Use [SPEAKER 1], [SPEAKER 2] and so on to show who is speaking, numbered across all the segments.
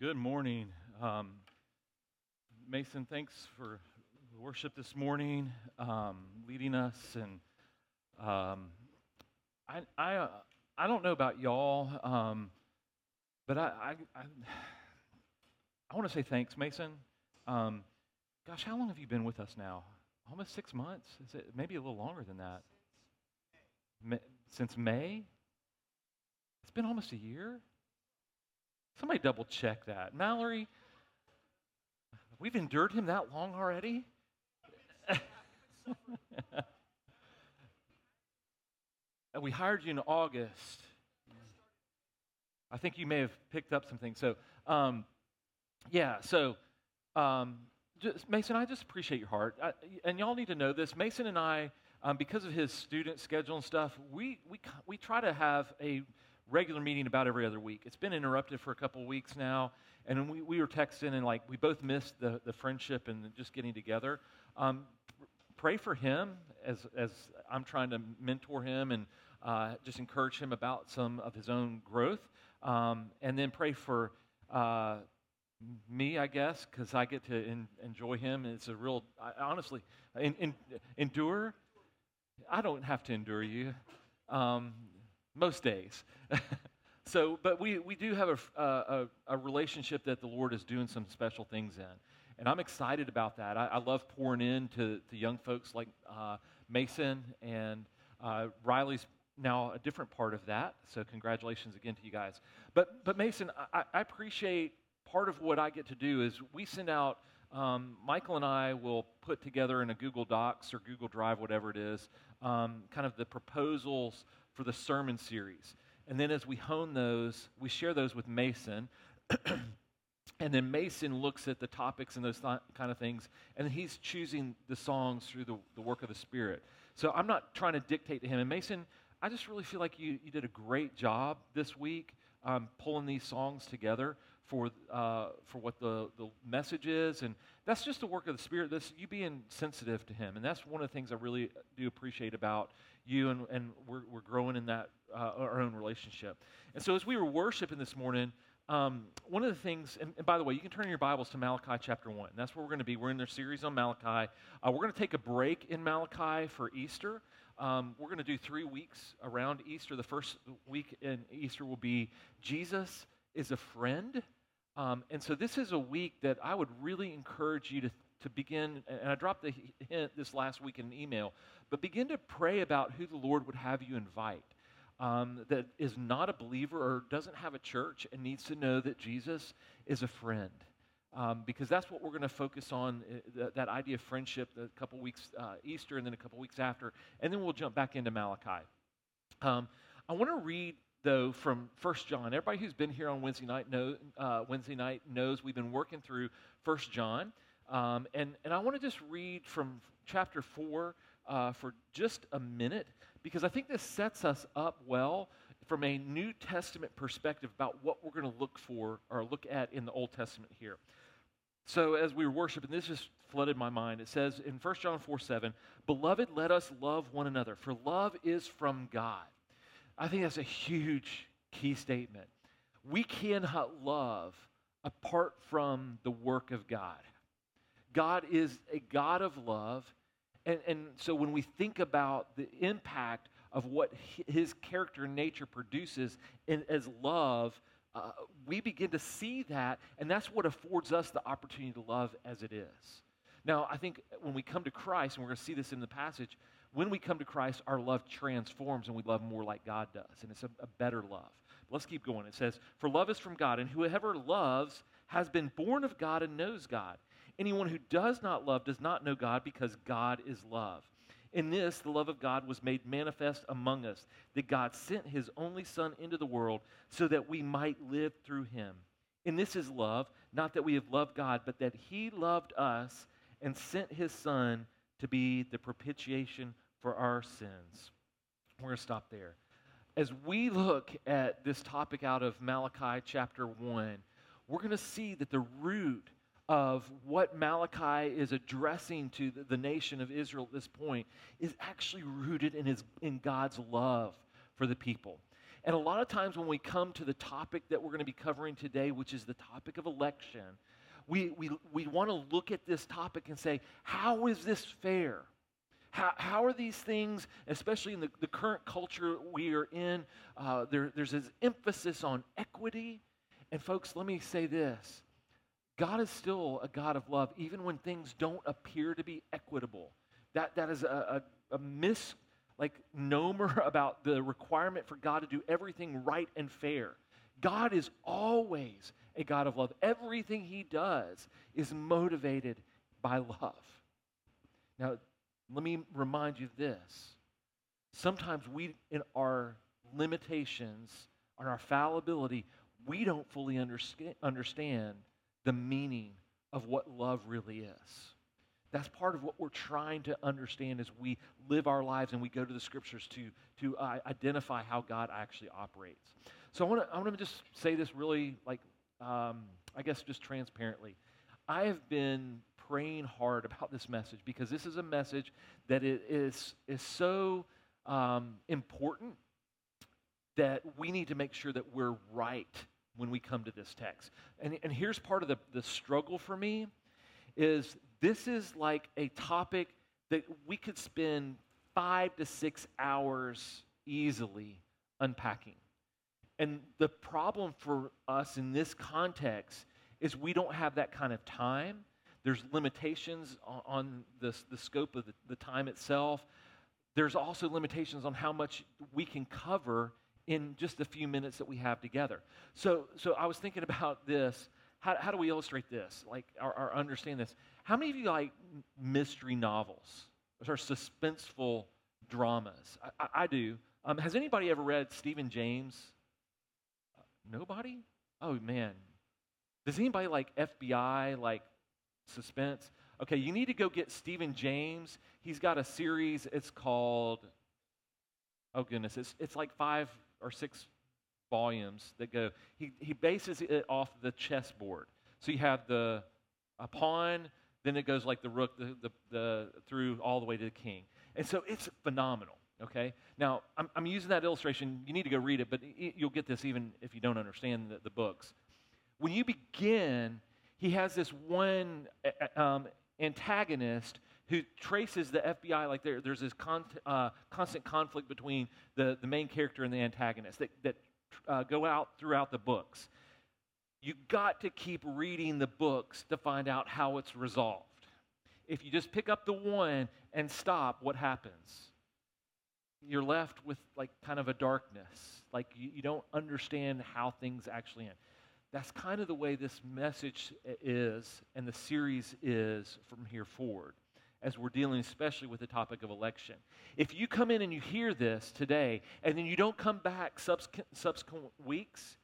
[SPEAKER 1] Good morning. Um, Mason, thanks for worship this morning, um, leading us. And um, I, I, uh, I don't know about y'all, um, but I, I, I, I want to say thanks, Mason. Um, gosh, how long have you been with us now? Almost six months? Is it maybe a little longer than that? Since May? It's been almost a year. Somebody double check that. Mallory, we've endured him that long already? And we hired you in August. I think you may have picked up some things. So, um, yeah, so um, just, Mason, I just appreciate your heart. I, and y'all need to know this. Mason and I, um, because of his student schedule and stuff, we, we, we try to have a regular meeting about every other week. It's been interrupted for a couple weeks now, and we, we were texting and like we both missed the, the friendship and just getting together. Um, pray for him as, as I'm trying to mentor him and uh, just encourage him about some of his own growth. Um, and then pray for uh, me, I guess, because I get to in, enjoy him. It's a real, I, honestly, in, in, endure. I don't have to endure you. Um, most days. so, but we, we do have a, a, a, relationship that the Lord is doing some special things in. And I'm excited about that. I, I love pouring in to, to young folks like uh, Mason, and uh, Riley's now a different part of that. So, congratulations again to you guys. But, but Mason, I, I appreciate part of what I get to do is we send out, um, Michael and I will put together in a Google Docs or Google Drive, whatever it is, um, kind of the proposals for the sermon series. And then as we hone those, we share those with Mason. and then Mason looks at the topics and those th- kind of things, and he's choosing the songs through the, the work of the Spirit. So I'm not trying to dictate to him. And Mason, I just really feel like you, you did a great job this week um, pulling these songs together for, uh, for what the, the message is. And that's just the work of the Spirit, this, you being sensitive to Him. And that's one of the things I really do appreciate about you, and, and we're, we're growing in that, uh, our own relationship. And so as we were worshiping this morning, um, one of the things, and, and, by the way, you can turn your Bibles to Malachi chapter 1. That's where we're going to be. We're in their series on Malachi. Uh, we're going to take a break in Malachi for Easter. Um, we're going to do three weeks around Easter. The first week in Easter will be Jesus is a friend. Um, and so this is a week that I would really encourage you to, to begin, and I dropped the hint this last week in an email, but begin to pray about who the Lord would have you invite. Um, that is not a believer or doesn't have a church and needs to know that Jesus is a friend. Um, because that's what we're going to focus on uh, that, that, idea of friendship a couple weeks uh, Easter and then a couple weeks after, and then we'll jump back into Malachi. Um, I want to read though from First John. Everybody who's been here on Wednesday night know, uh, Wednesday night knows we've been working through First John, um, and and I want to just read from chapter four uh, for just a minute because I think this sets us up well from a New Testament perspective about what we're going to look for or look at in the Old Testament here. So as we were worshiping, this just flooded my mind. It says in 1 John 4 7, Beloved, let us love one another, for love is from God. I think that's a huge key statement. We cannot love apart from the work of God. God is a God of love. And, and so when we think about the impact of what his character and nature produces in, as love, uh, we begin to see that, and that's what affords us the opportunity to love as it is. Now, I think when we come to Christ, and we're going to see this in the passage, when we come to Christ, our love transforms and we love more like God does. And it's a, a better love. But let's keep going. It says, For love is from God, and whoever loves has been born of God and knows God. Anyone who does not love does not know God because God is love. In this, the love of God was made manifest among us, that God sent his only Son into the world so that we might live through him. And this is love, not that we have loved God, but that he loved us and sent his Son to be the propitiation for our sins. We're going to stop there. As we look at this topic out of Malachi chapter 1, we're going to see that the root of what Malachi is addressing to the, nation of Israel at this point is actually rooted in, his, in God's love for the people. And a lot of times when we come to the topic that we're going to be covering today, which is the topic of election, we, we, we want to look at this topic and say, how is this fair? How, how are these things, especially in the, the current culture we are in, uh, there, there's this emphasis on equity. And folks, let me say this God is still a God of love, even when things don't appear to be equitable. That, that is a, a, a mis, like, nomer about the requirement for God to do everything right and fair. God is always a God of love. Everything he does is motivated by love. Now, let me remind you this. Sometimes we, in our limitations, on our fallibility, we don't fully understand the meaning of what love really is. That's part of what we're trying to understand as we live our lives and we go to the scriptures to, to uh, identify how God actually operates. So I want to I want to just say this really, like, um, I guess just transparently. I have been praying hard about this message because this is a message that is, is so um, important that we need to make sure that we're right when we come to this text. And, and here's part of the, the struggle for me is this is like a topic that we could spend five to six hours easily unpacking. And the problem for us in this context is we don't have that kind of time. There's limitations on, on the, the scope of the, the time itself. There's also limitations on how much we can cover in just a few minutes that we have together. So, so I was thinking about this. How, how do we illustrate this? Like, or, or understand this? How many of you like mystery novels or suspenseful dramas? I, I, I do. Um, has anybody ever read Steven James? Nobody? Oh man. Does anybody like FBI, like suspense? Okay, you need to go get Steven James. He's got a series. It's called, oh goodness, it's, it's like five or six volumes that go. He, he bases it off the chessboard. So you have the a pawn, then it goes like the rook, the, the, the, through all the way to the king. And so it's phenomenal, okay? Now, I'm, I'm using that illustration. You need to go read it, but you'll get this even if you don't understand the, the books. When you begin, he has this one um, antagonist who traces the FBI, like there, there's this con, uh, constant conflict between the, the main character and the antagonist that, that uh, go out throughout the books you got to keep reading the books to find out how it's resolved. If you just pick up the one and stop, what happens? You're left with like kind of a darkness. Like you, you don't understand how things actually end. That's kind of the way this message is and the series is from here forward as we're dealing especially with the topic of election. If you come in and you hear this today and then you don't come back subsequent, subsequent weeks,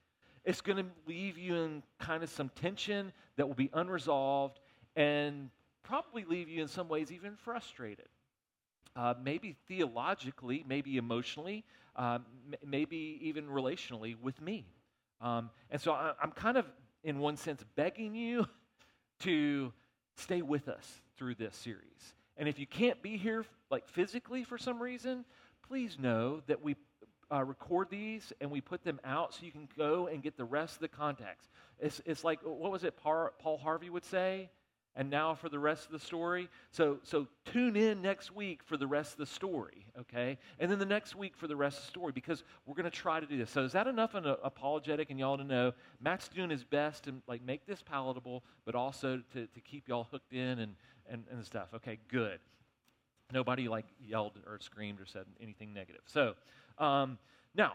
[SPEAKER 1] it's going to leave you in kind of some tension that will be unresolved and probably leave you in some ways even frustrated. Uh, maybe theologically, maybe emotionally, uh, m- maybe even relationally with me. Um, and so I, I'm kind of, in one sense, begging you to stay with us through this series. And if you can't be here, like physically for some reason, please know that we uh, record these and we put them out so you can go and get the rest of the context. It's, it's like, what was it Paul Harvey would say? And now for the rest of the story. So, so tune in next week for the rest of the story, okay? And then the next week for the rest of the story because we're going to try to do this. So is that enough an apologetic and y'all to know Matt's doing his best to like make this palatable, but also to, to keep y'all hooked in and, and, and stuff. Okay, good. Nobody like yelled or screamed or said anything negative. So um, now,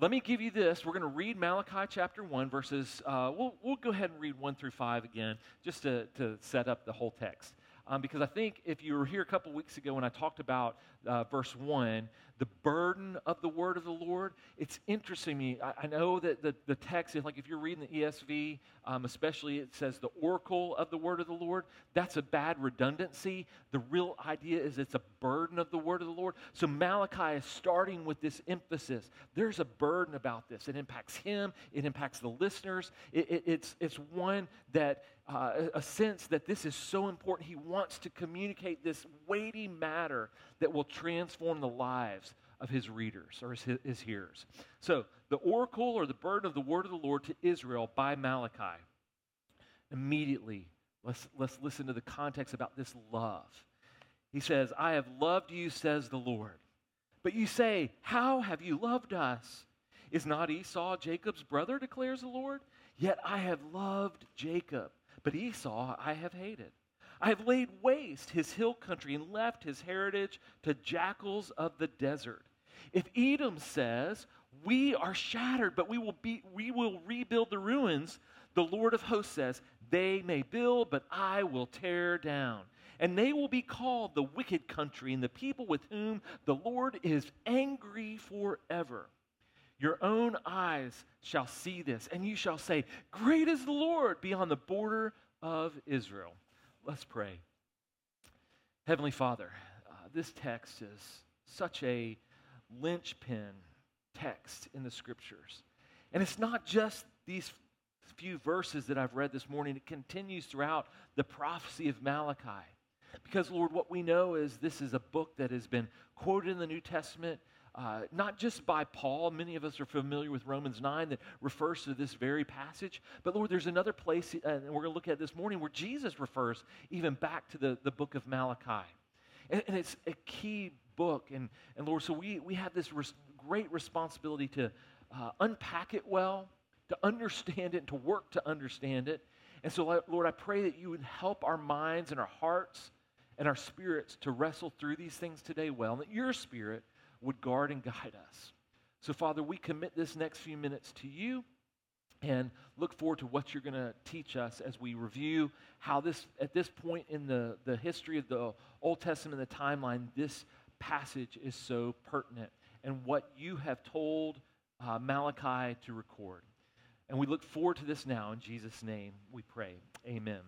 [SPEAKER 1] let me give you this. We're going to read Malachi chapter 1, verses, uh, we'll, we'll go ahead and read 1 through 5 again, just to, to set up the whole text. Um, because I think if you were here a couple weeks ago when I talked about uh, verse 1, the burden of the word of the Lord, it's interesting me. I, I know that the, the text is like if you're reading the ESV, um, especially it says the oracle of the word of the Lord. That's a bad redundancy. The real idea is it's a burden of the word of the Lord. So Malachi is starting with this emphasis. There's a burden about this. It impacts him, it impacts the listeners. It, it, it's, it's one that uh, a sense that this is so important. He wants to communicate this weighty matter that will transform the lives of his readers or his, his hearers. So, the oracle or the burden of the word of the Lord to Israel by Malachi. Immediately, let's, let's listen to the context about this love. He says, I have loved you, says the Lord. But you say, How have you loved us? Is not Esau Jacob's brother, declares the Lord? Yet I have loved Jacob, but Esau I have hated. I have laid waste his hill country and left his heritage to jackals of the desert. If Edom says, We are shattered, but we will, be, we will rebuild the ruins, the Lord of hosts says, They may build, but I will tear down. And they will be called the wicked country and the people with whom the Lord is angry forever. Your own eyes shall see this, and you shall say, Great is the Lord beyond the border of Israel. Let's pray. Heavenly Father, uh, this text is such a linchpin text in the scriptures. And it's not just these few verses that I've read this morning, it continues throughout the prophecy of Malachi. Because, Lord, what we know is this is a book that has been quoted in the New Testament uh, not just by Paul. Many of us are familiar with Romans 9 that refers to this very passage. But Lord, there's another place, uh, and we're going to look at this morning, where Jesus refers even back to the, the book of Malachi. And, and it's a key book. And, and Lord, so we, we have this res- great responsibility to uh, unpack it well, to understand it, to work to understand it. And so, Lord, I pray that you would help our minds and our hearts and our spirits to wrestle through these things today well, and that your spirit would guard and guide us. So, Father, we commit this next few minutes to you and look forward to what you're going to teach us as we review how this, at this point in the, the history of the Old Testament, the timeline, this passage is so pertinent and what you have told uh, Malachi to record. And we look forward to this now. In Jesus' name we pray. Amen.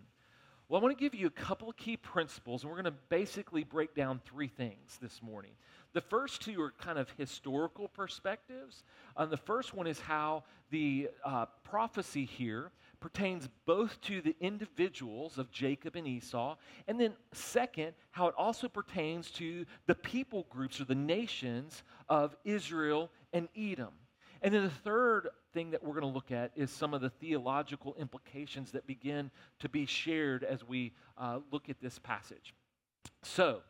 [SPEAKER 1] Well, I want to give you a couple of key principles, and we're going to basically break down three things this morning. The first two are kind of historical perspectives. And the first one is how the uh, prophecy here pertains both to the individuals of Jacob and Esau, and then second, how it also pertains to the people groups or the nations of Israel and Edom. And then the third thing that we're going to look at is some of the theological implications that begin to be shared as we uh, look at this passage. So,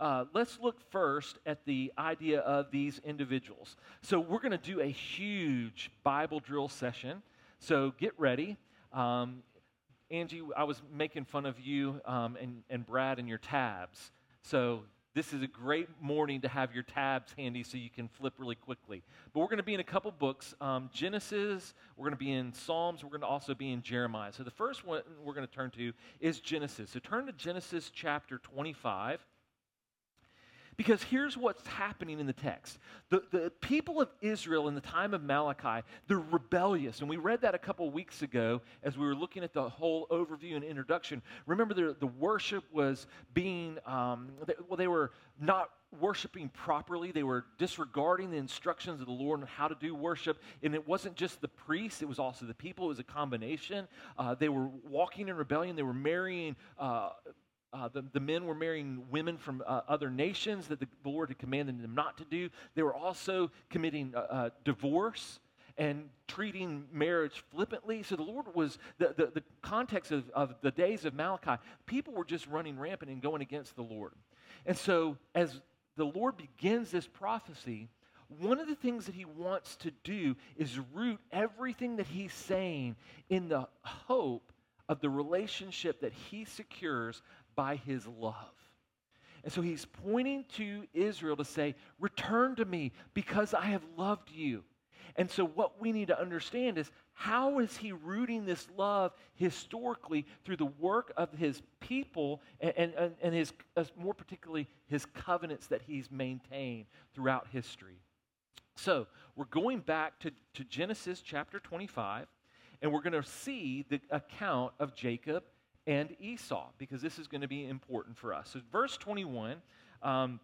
[SPEAKER 1] uh, let's look first at the idea of these individuals. So, we're going to do a huge Bible drill session. So, get ready. Um, Angie, I was making fun of you um, and, and Brad and your tabs. So, this is a great morning to have your tabs handy so you can flip really quickly. But we're going to be in a couple books um, Genesis, we're going to be in Psalms, we're going to also be in Jeremiah. So the first one we're going to turn to is Genesis. So turn to Genesis chapter 25. Because here's what's happening in the text. The, the people of Israel in the time of Malachi, they're rebellious. And we read that a couple weeks ago as we were looking at the whole overview and introduction. Remember, the, the worship was being, um, they, well, they were not worshiping properly. They were disregarding the instructions of the Lord on how to do worship. And it wasn't just the priests, it was also the people. It was a combination. Uh, they were walking in rebellion. They were marrying uh, uh, the, the men were marrying women from uh, other nations that the, Lord had commanded them not to do. They were also committing uh, uh divorce and treating marriage flippantly. So the Lord was, the, the, the context of, of the days of Malachi, people were just running rampant and going against the Lord. And so as the Lord begins this prophecy, one of the things that he wants to do is root everything that he's saying in the hope of the relationship that he secures by his love. And so he's pointing to Israel to say, Return to me because I have loved you. And so, what we need to understand is how is he rooting this love historically through the work of his people and, and, and his, uh, more particularly, his covenants that he's maintained throughout history? So, we're going back to, to Genesis chapter 25, and we're going to see the account of Jacob and Esau, because this is going to be important for us. So, verse 21, um,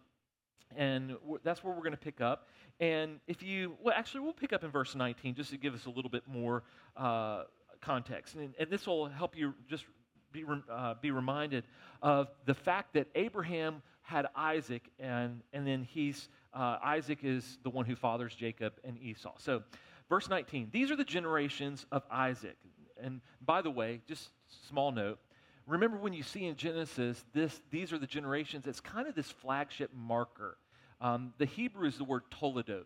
[SPEAKER 1] and that's where we're going to pick up. And if you, well, actually, we'll pick up in verse 19 just to give us a little bit more uh, context. And, and, this will help you just be, uh, be reminded of the fact that Abraham had Isaac, and, and then he's, uh, Isaac is the one who fathers Jacob and Esau. So, verse 19. These are the generations of Isaac. And by the way, just small note, remember when you see in Genesis, this, these are the generations, it's kind of this flagship marker. Um, the Hebrew is the word toledot.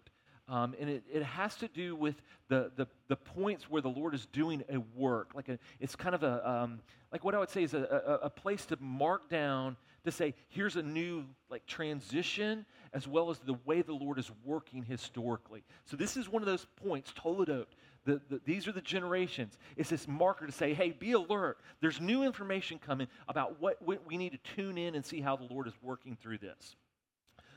[SPEAKER 1] Um, and it, it has to do with the, the, the points where the Lord is doing a work. Like a, it's kind of a, um, like what I would say is a, a, a place to mark down to say, here's a new like transition as well as the way the Lord is working historically. So this is one of those points, Toledot. The, the, these are the generations. It's this marker to say, hey, be alert. There's new information coming about what, what we need to tune in and see how the Lord is working through this.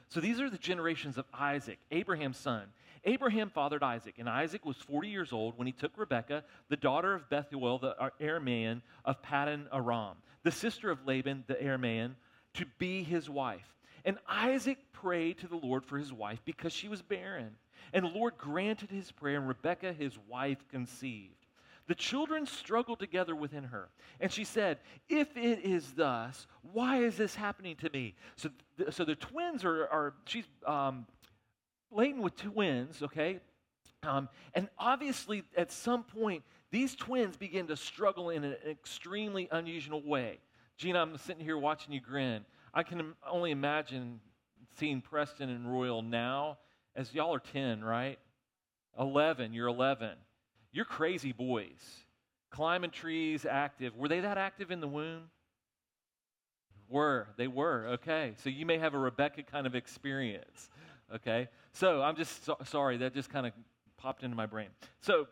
[SPEAKER 1] So these are the generations of Isaac, Abraham's son. Abraham fathered Isaac, and Isaac was 40 years old when he took Rebekah, the daughter of Bethuel, the Aramean of Paddan Aram, the sister of Laban, the Aramean, to be his wife. And Isaac prayed to the Lord for his wife because she was barren. And the Lord granted his prayer, and Rebekah, his wife, conceived. The children struggled together within her. And she said, If it is thus, why is this happening to me? So, th- so the twins are, are she's um, laden with twins, okay? Um, and obviously, at some point, these twins begin to struggle in an extremely unusual way. Gina, I'm sitting here watching you grin. I can only imagine seeing Preston and Royal now as y'all are 10, right? 11, you're 11. You're crazy boys. Climbing trees, active. Were they that active in the womb? Were. They were. Okay. So you may have a Rebecca kind of experience. Okay. So I'm just so, sorry. That just kind of popped into my brain. So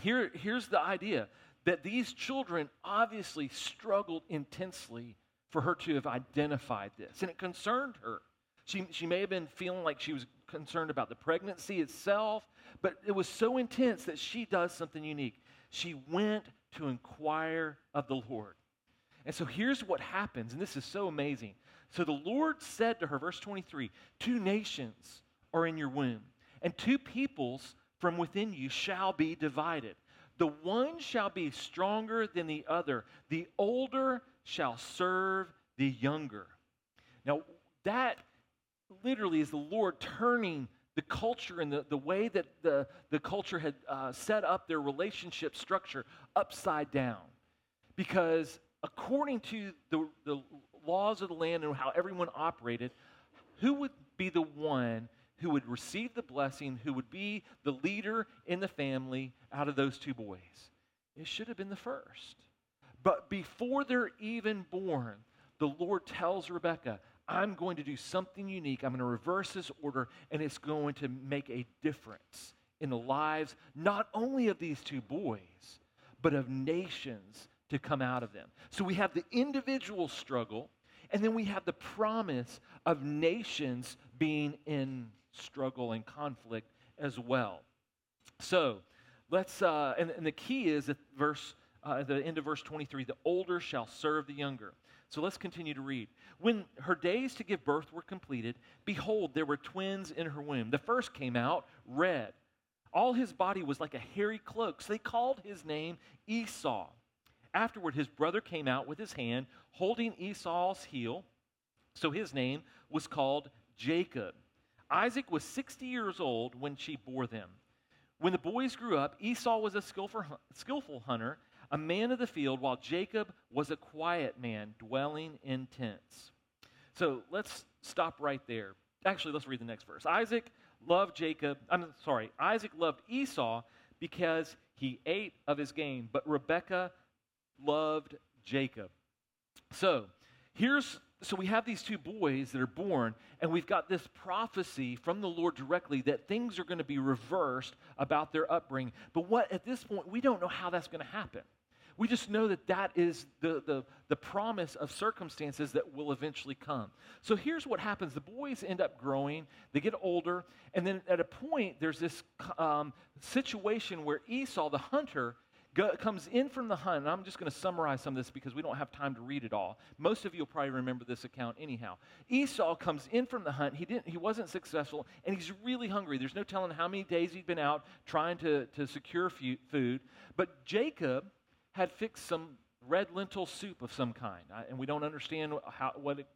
[SPEAKER 1] here, here's the idea that these children obviously struggled intensely for her to have identified this, and it concerned her. She, she may have been feeling like she was concerned about the pregnancy itself, but it was so intense that she does something unique. She went to inquire of the Lord. And so here's what happens, and this is so amazing. So the Lord said to her, verse 23 Two nations are in your womb, and two peoples from within you shall be divided. The one shall be stronger than the other, the older shall serve the younger. Now, that literally is the Lord turning the culture and the, the way that the, the culture had uh, set up their relationship structure upside down. Because according to the, the laws of the land and how everyone operated, who would be the one who would receive the blessing, who would be the leader in the family out of those two boys? It should have been the first. But before they're even born, the Lord tells Rebekah, I'm going to do something unique. I'm going to reverse this order, and it's going to make a difference in the lives not only of these two boys, but of nations to come out of them. So we have the individual struggle, and then we have the promise of nations being in struggle and conflict as well. So let's, uh, and, and the key is at verse, uh, the end of verse 23 the older shall serve the younger. So let's continue to read. When her days to give birth were completed, behold, there were twins in her womb. The first came out red. All his body was like a hairy cloak. So they called his name Esau. Afterward, his brother came out with his hand, holding Esau's heel. So his name was called Jacob. Isaac was 60 years old when she bore them. When the boys grew up, Esau was a skillful, skillful hunter a man of the field, while Jacob was a quiet man dwelling in tents. So let's stop right there. Actually, let's read the next verse. Isaac loved Jacob. I'm sorry, Isaac loved Esau because he ate of his game, but Rebekah loved Jacob. So here's so we have these two boys that are born, and we've got this prophecy from the Lord directly that things are going to be reversed about their upbringing. But what at this point we don't know how that's going to happen. We just know that that is the, the, the promise of circumstances that will eventually come. So here's what happens the boys end up growing, they get older, and then at a point, there's this um, situation where Esau, the hunter, Go, comes in from the hunt, and I'm just going to summarize some of this because we don't have time to read it all. Most of you will probably remember this account anyhow. Esau comes in from the hunt. He didn't. He wasn't successful, and he's really hungry. There's no telling how many days he'd been out trying to, to secure food. But Jacob had fixed some red lentil soup of some kind, and we don't understand how, what it,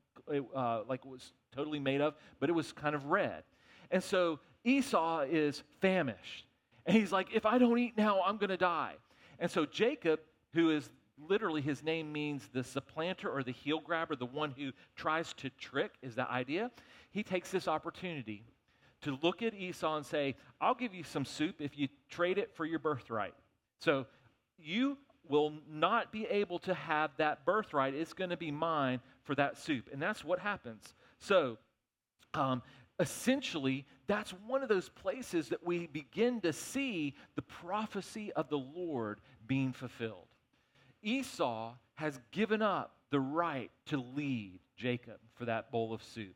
[SPEAKER 1] uh, like was totally made of, but it was kind of red. And so Esau is famished, And he's like, if I don't eat now, I'm going to die. And so Jacob, who is literally his name means the supplanter or the heel grabber, the one who tries to trick, is that idea. He takes this opportunity to look at Esau and say, I'll give you some soup if you trade it for your birthright. So you will not be able to have that birthright. It's going to be mine for that soup. And that's what happens. So, um, essentially, that's one of those places that we begin to see the prophecy of the Lord being fulfilled. Esau has given up the right to lead Jacob for that bowl of soup.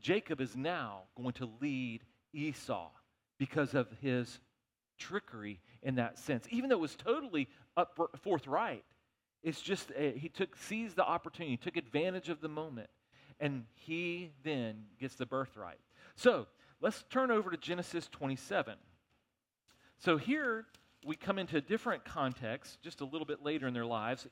[SPEAKER 1] Jacob is now going to lead Esau because of his trickery in that sense. Even though it was totally up forthright, it's just uh, he took seized the opportunity, took advantage of the moment, and he then gets the birthright. So let's turn over to Genesis 27. So here we come into a different context just a little bit later in their lives.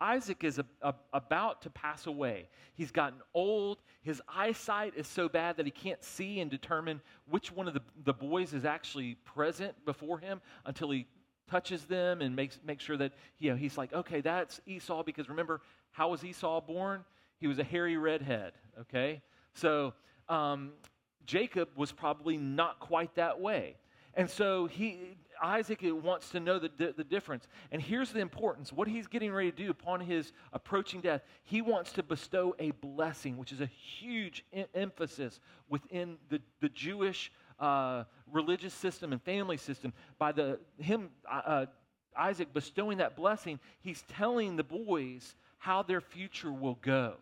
[SPEAKER 1] Isaac is a, a, about to pass away. He's gotten old. His eyesight is so bad that he can't see and determine which one of the, the boys is actually present before him until he touches them and makes, makes sure that you know, he's like, okay, that's Esau. Because remember, how was Esau born? He was a hairy redhead, okay? So um, Jacob was probably not quite that way. And so he, Isaac wants to know the, the difference. And here's the importance what he's getting ready to do upon his approaching death, he wants to bestow a blessing, which is a huge emphasis within the, the Jewish uh, religious system and family system. By the, him, uh, uh Isaac bestowing that blessing, he's telling the boys how their future will go.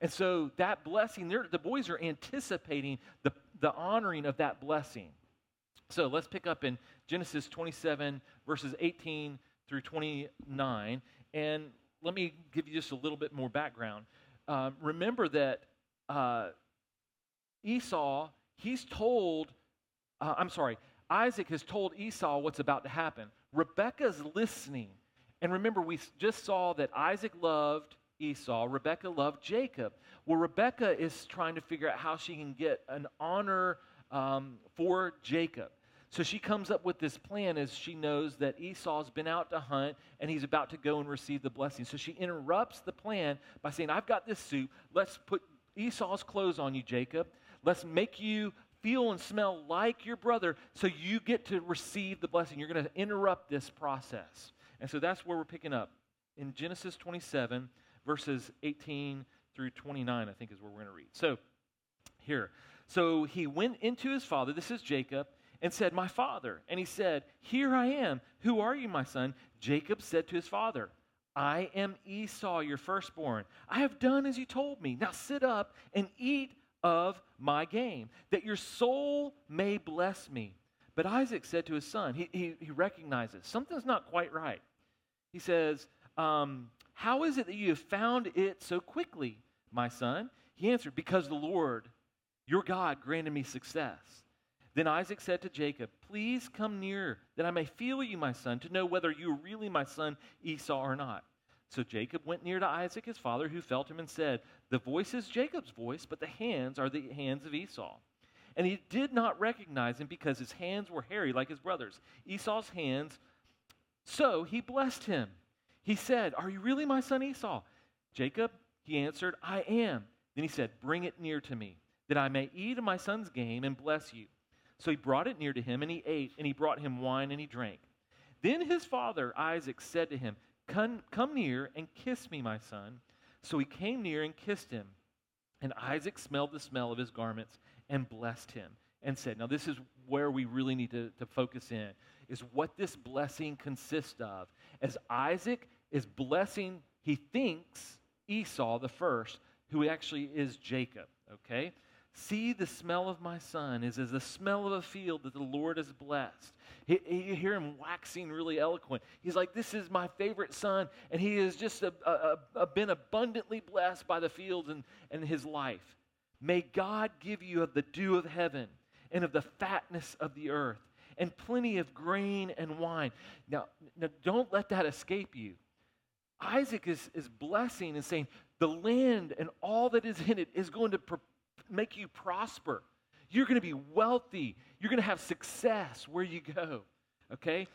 [SPEAKER 1] And so that blessing, the boys are anticipating the, the honoring of that blessing. So let's pick up in Genesis 27, verses 18 through 29. And let me give you just a little bit more background. Um, remember that uh, Esau, he's told, uh, I'm sorry, Isaac has told Esau what's about to happen. Rebecca's listening. And remember, we just saw that Isaac loved Esau, Rebecca loved Jacob. Well, Rebecca is trying to figure out how she can get an honor um, for Jacob. So she comes up with this plan as she knows that Esau's been out to hunt and he's about to go and receive the blessing. So she interrupts the plan by saying, I've got this suit. Let's put Esau's clothes on you, Jacob. Let's make you feel and smell like your brother so you get to receive the blessing. You're going to interrupt this process. And so that's where we're picking up. In Genesis 27, verses 18 through 29, I think is where we're going to read. So here. So he went into his father, this is Jacob and said, My father. And he said, Here I am. Who are you, my son? Jacob said to his father, I am Esau, your firstborn. I have done as you told me. Now sit up and eat of my game, that your soul may bless me. But Isaac said to his son, he, he, he recognizes something's not quite right. He says, um, How is it that you have found it so quickly, my son? He answered, Because the Lord, your God, granted me success. Then Isaac said to Jacob, Please come near, that I may feel you, my son, to know whether you are really my son Esau or not. So Jacob went near to Isaac his father, who felt him and said, The voice is Jacob's voice, but the hands are the hands of Esau. And he did not recognize him because his hands were hairy like his brothers, Esau's hands. So he blessed him. He said, Are you really my son Esau? Jacob, he answered, I am. Then he said, Bring it near to me, that I may eat of my son's game and bless you. So he brought it near to him, and he ate, and he brought him wine, and he drank. Then his father Isaac said to him, Come, come near and kiss me, my son. So he came near and kissed him. And Isaac smelled the smell of his garments and blessed him and said, Now, this is where we really need to, to focus in, is what this blessing consists of. As Isaac is blessing, he thinks Esau the first, who actually is Jacob, okay? See, the smell of my son is as the smell of a field that the Lord has blessed. He, you hear him waxing really eloquent. He's like, This is my favorite son, and he has just a, a, a been abundantly blessed by the fields and, and his life. May God give you of the dew of heaven and of the fatness of the earth and plenty of grain and wine. Now, now don't let that escape you. Isaac is, is blessing and saying, The land and all that is in it is going to make you prosper. You're going to be wealthy. You're going to have success where you go. Okay?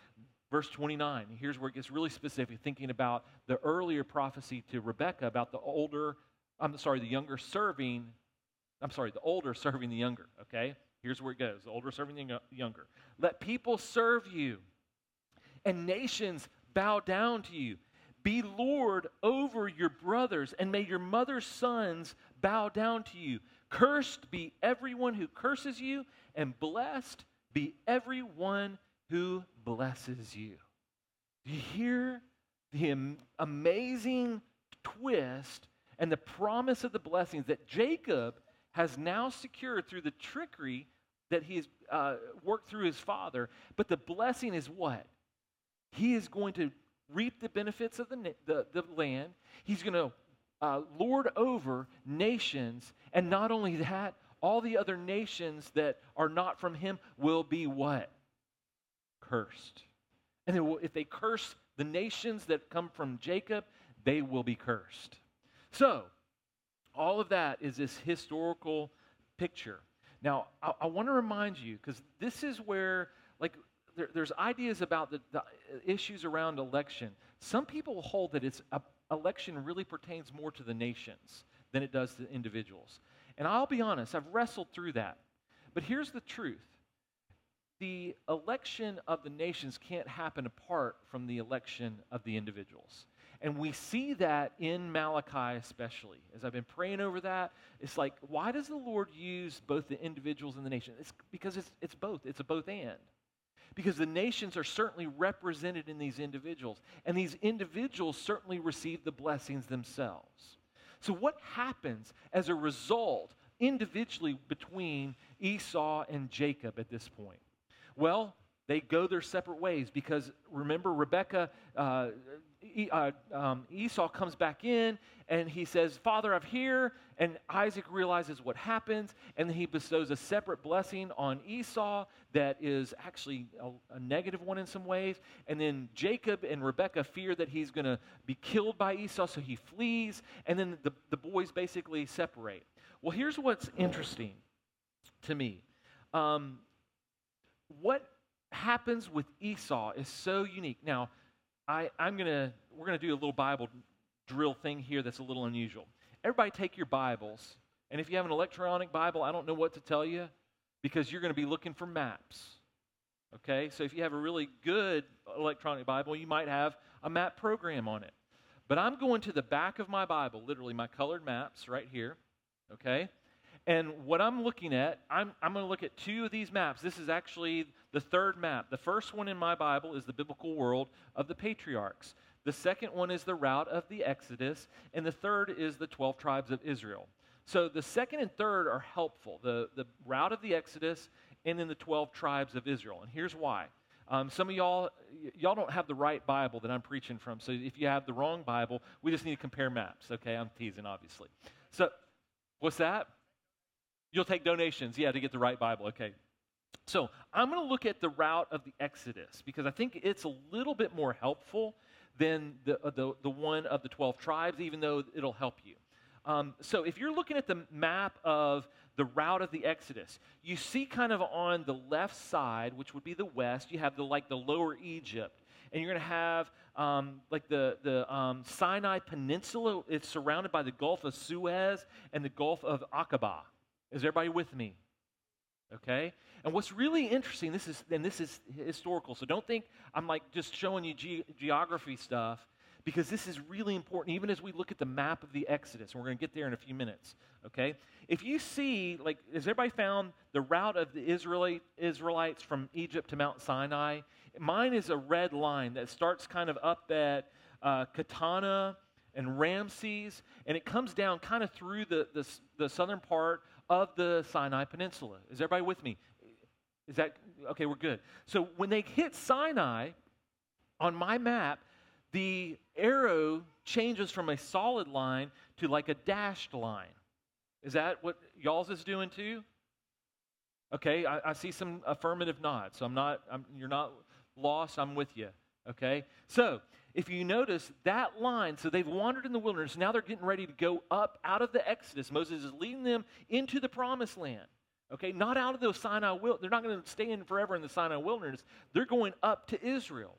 [SPEAKER 1] Verse 29, here's where it gets really specific, thinking about the earlier prophecy to Rebecca about the older, I'm sorry, the younger serving, I'm sorry, the older serving the younger, okay? Here's where it goes the older serving the younger. Let people serve you, and nations bow down to you. Be Lord over your brothers, and may your mother's sons bow down to you. Cursed be everyone who curses you, and blessed be everyone who blesses you. Do you hear the am- amazing twist and the promise of the blessings that Jacob has now secured through the trickery that he has uh, worked through his father? But the blessing is what? He is going to reap the benefits of the, the, the land. He's going to uh, lord over nations. And not only that, all the other nations that are not from him will be what? Cursed. And they will, if they curse the nations that come from Jacob, they will be cursed. So, all of that is this historical picture. Now, I, I want to remind you, because this is where, like, there, there's ideas about the, the, issues around election. Some people hold that it's a, election really pertains more to the nations than it does to individuals. And I'll be honest, I've wrestled through that. But here's the truth the election of the nations can't happen apart from the election of the individuals. And we see that in Malachi, especially. As I've been praying over that, it's like, why does the Lord use both the individuals and the nation? It's because it's, it's both, it's a both and. Because the nations are certainly represented in these individuals, and these individuals certainly receive the blessings themselves. So, what happens as a result individually between Esau and Jacob at this point? Well, they go their separate ways because remember, Rebecca, uh, uh, um, Esau comes back in and he says, Father, I'm here. And Isaac realizes what happens, and he bestows a separate blessing on Esau that is actually a, a negative one in some ways. And then Jacob and Rebecca fear that he's going to be killed by Esau, so he flees, and then the, the boys basically separate. Well, here's what's interesting to me. Um, what happens with Esau is so unique. Now, I, I'm gonna we're gonna do a little Bible drill thing here that's a little unusual. Everybody take your Bibles, and if you have an electronic Bible, I don't know what to tell you because you're going to be looking for maps. Okay, so if you have a really good electronic Bible, you might have a map program on it. But I'm going to the back of my Bible, literally my colored maps right here. Okay, and what I'm looking at, I'm, I'm going to look at two of these maps. This is actually the third map. The first one in my Bible is the biblical world of the patriarchs. The second one is the route of the Exodus. And the third is the 12 tribes of Israel. So the second and third are helpful the, the route of the Exodus and then the 12 tribes of Israel. And here's why. Um, some of y'all, y'all don't have the right Bible that I'm preaching from. So if you have the wrong Bible, we just need to compare maps. Okay, I'm teasing, obviously. So, what's that? You'll take donations, yeah, to get the right Bible. Okay. So I'm going to look at the route of the Exodus because I think it's a little bit more helpful than the, uh, the, the one of the 12 tribes, even though it'll help you. Um, so if you're looking at the map of the route of the Exodus, you see kind of on the left side, which would be the west, you have the like the lower Egypt, and you're going to have um, like the the um, Sinai Peninsula. It's surrounded by the Gulf of Suez and the Gulf of Aqaba. Is everybody with me? Okay? And what's really interesting, this is and this is historical, so don't think I'm like just showing you ge- geography stuff because this is really important even as we look at the map of the Exodus. And we're going to get there in a few minutes. Okay? If you see, like, has everybody found the route of the Israelite, Israelites from Egypt to Mount Sinai? Mine is a red line that starts kind of up at uh, Katana and Ramses, and it comes down kind of through the, the, the southern part of the Sinai Peninsula. Is everybody with me? Is that okay? We're good. So when they hit Sinai on my map, the arrow changes from a solid line to like a dashed line. Is that what y'all's is doing too? Okay, I, I see some affirmative nods. So I'm not, I'm, you're not lost. I'm with you. Okay, so if you notice that line, so they've wandered in the wilderness, now they're getting ready to go up out of the Exodus. Moses is leading them into the promised land. Okay, not out of the Sinai wilderness. They're not going to stay in forever in the Sinai wilderness. They're going up to Israel.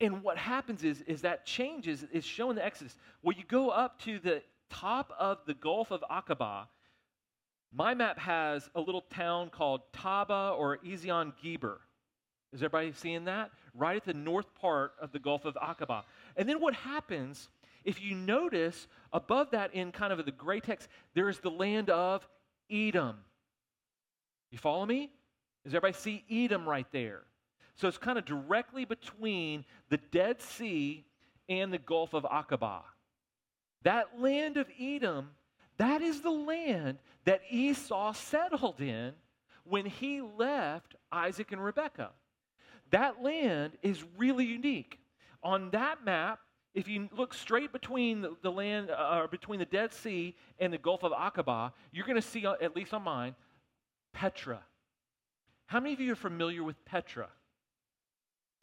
[SPEAKER 1] And what happens is, is that changes, is shown in the Exodus. Well, you go up to the top of the Gulf of Aqaba. My map has a little town called Taba or Ezion Geber. Is everybody seeing that? Right at the north part of the Gulf of Aqaba. And then what happens, if you notice above that in kind of the gray text, there is the land of Edom. You follow me? Does everybody see Edom right there? So it's kind of directly between the Dead Sea and the Gulf of Aqaba. That land of Edom, that is the land that Esau settled in when he left Isaac and Rebekah. That land is really unique. On that map, if you look straight between the, land, uh, between the Dead Sea and the Gulf of Aqaba, you're going to see, uh, at least on mine, Petra. How many of you are familiar with Petra?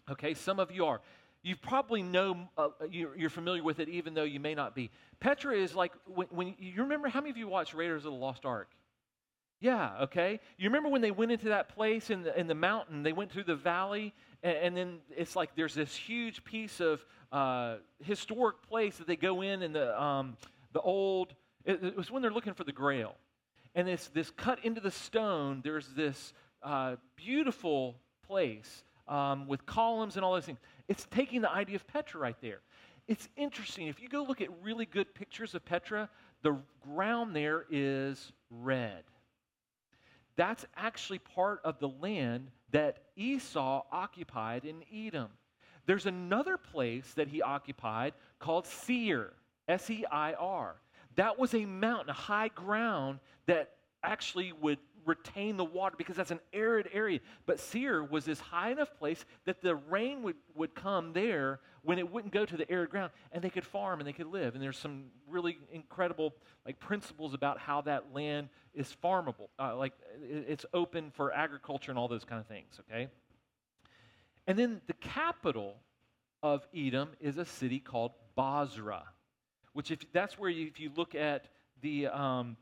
[SPEAKER 1] Okay, some of you are. You probably know, uh, you're, you're, familiar with it even though you may not be. Petra is like, when, when, you remember, how many of you watched Raiders of the Lost Ark? Yeah, okay. You remember when they went into that place in the, in the mountain, they went through the valley, and, and then it's like there's this huge piece of uh, historic place that they go in and the, um, the old, it, it, was when they're looking for the grail. And this, this cut into the stone, there's this uh, beautiful place um, with columns and all those things. It's taking the idea of Petra right there. It's interesting. If you go look at really good pictures of Petra, the ground there is red. That's actually part of the land that Esau occupied in Edom. There's another place that he occupied called Seir, S E I R. That was a mountain, a high ground that actually would retain the water because that's an arid area. But Seir was this high enough place that the rain would, would come there when it wouldn't go to the arid ground and they could farm and they could live. And there's some really incredible like principles about how that land is farmable. Uh, like it's open for agriculture and all those kind of things, okay? And then the capital of Edom is a city called Bozrah, which if that's where you, if you look at the um,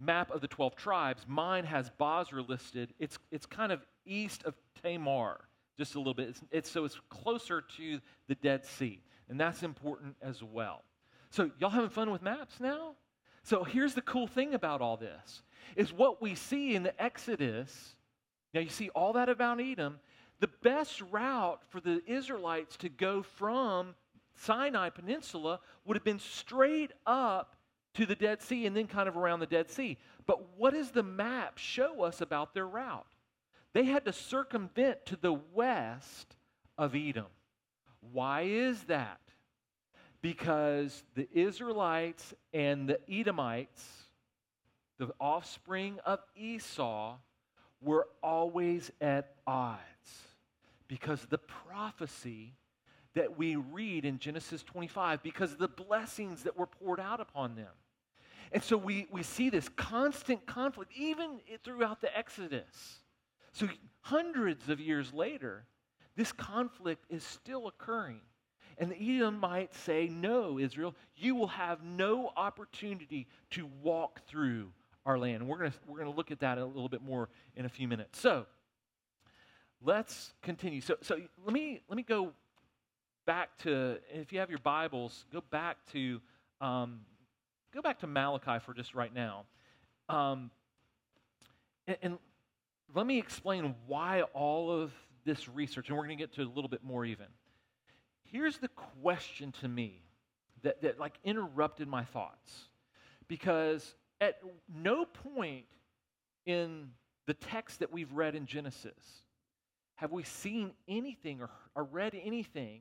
[SPEAKER 1] map of the 12 tribes, mine has Bozrah listed. It's, it's kind of east of Tamar, just a little bit. It's, it's, so it's closer to the Dead Sea, and that's important as well. So, y'all having fun with maps now? So, here's the cool thing about all this is what we see in the Exodus. Now, you see all that about Edom. The best route for the Israelites to go from Sinai Peninsula would have been straight up to the Dead Sea and then kind of around the Dead Sea. But what does the map show us about their route? They had to circumvent to the west of Edom. Why is that? Because the Israelites and the Edomites, the offspring of Esau, were always at odds. Because the prophecy that we read in Genesis 25, because the blessings that were poured out upon them. And so we, we see this constant conflict, even throughout the Exodus. So, hundreds of years later, this conflict is still occurring. And the Edomites say, No, Israel, you will have no opportunity to walk through our land. And we're going we're gonna look at that a little bit more in a few minutes. So, let's continue. So, so let, me, let me go back to, if you have your Bibles, go back to um, Go back to Malachi for just right now. Um, and, and let me explain why all of this research, and we're going to get to a little bit more even. Here's the question to me that, that like interrupted my thoughts. Because at no point in the text that we've read in Genesis have we seen anything or, or read anything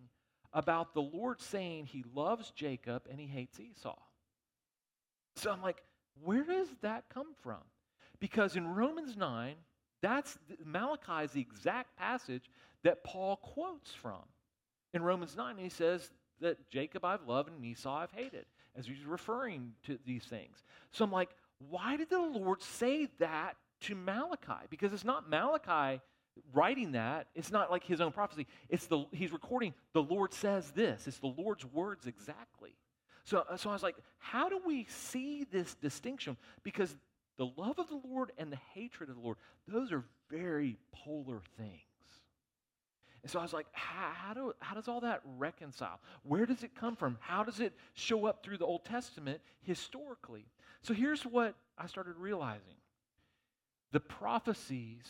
[SPEAKER 1] about the Lord saying he loves Jacob and he hates Esau. So I'm like, where does that come from? Because in Romans 9, that's Malachi is the exact passage that Paul quotes from. In Romans 9, he says that Jacob I've loved and Esau I've hated, as he's referring to these things. So I'm like, why did the Lord say that to Malachi? Because it's not Malachi writing that. It's not like his own prophecy. It's the he's recording the Lord says this. It's the Lord's words exactly. So, uh, so I was like, how do we see this distinction? Because the love of the Lord and the hatred of the Lord, those are very polar things. And so I was like, how, how, do, how does all that reconcile? Where does it come from? How does it show up through the Old Testament historically? So here's what I started realizing the prophecies,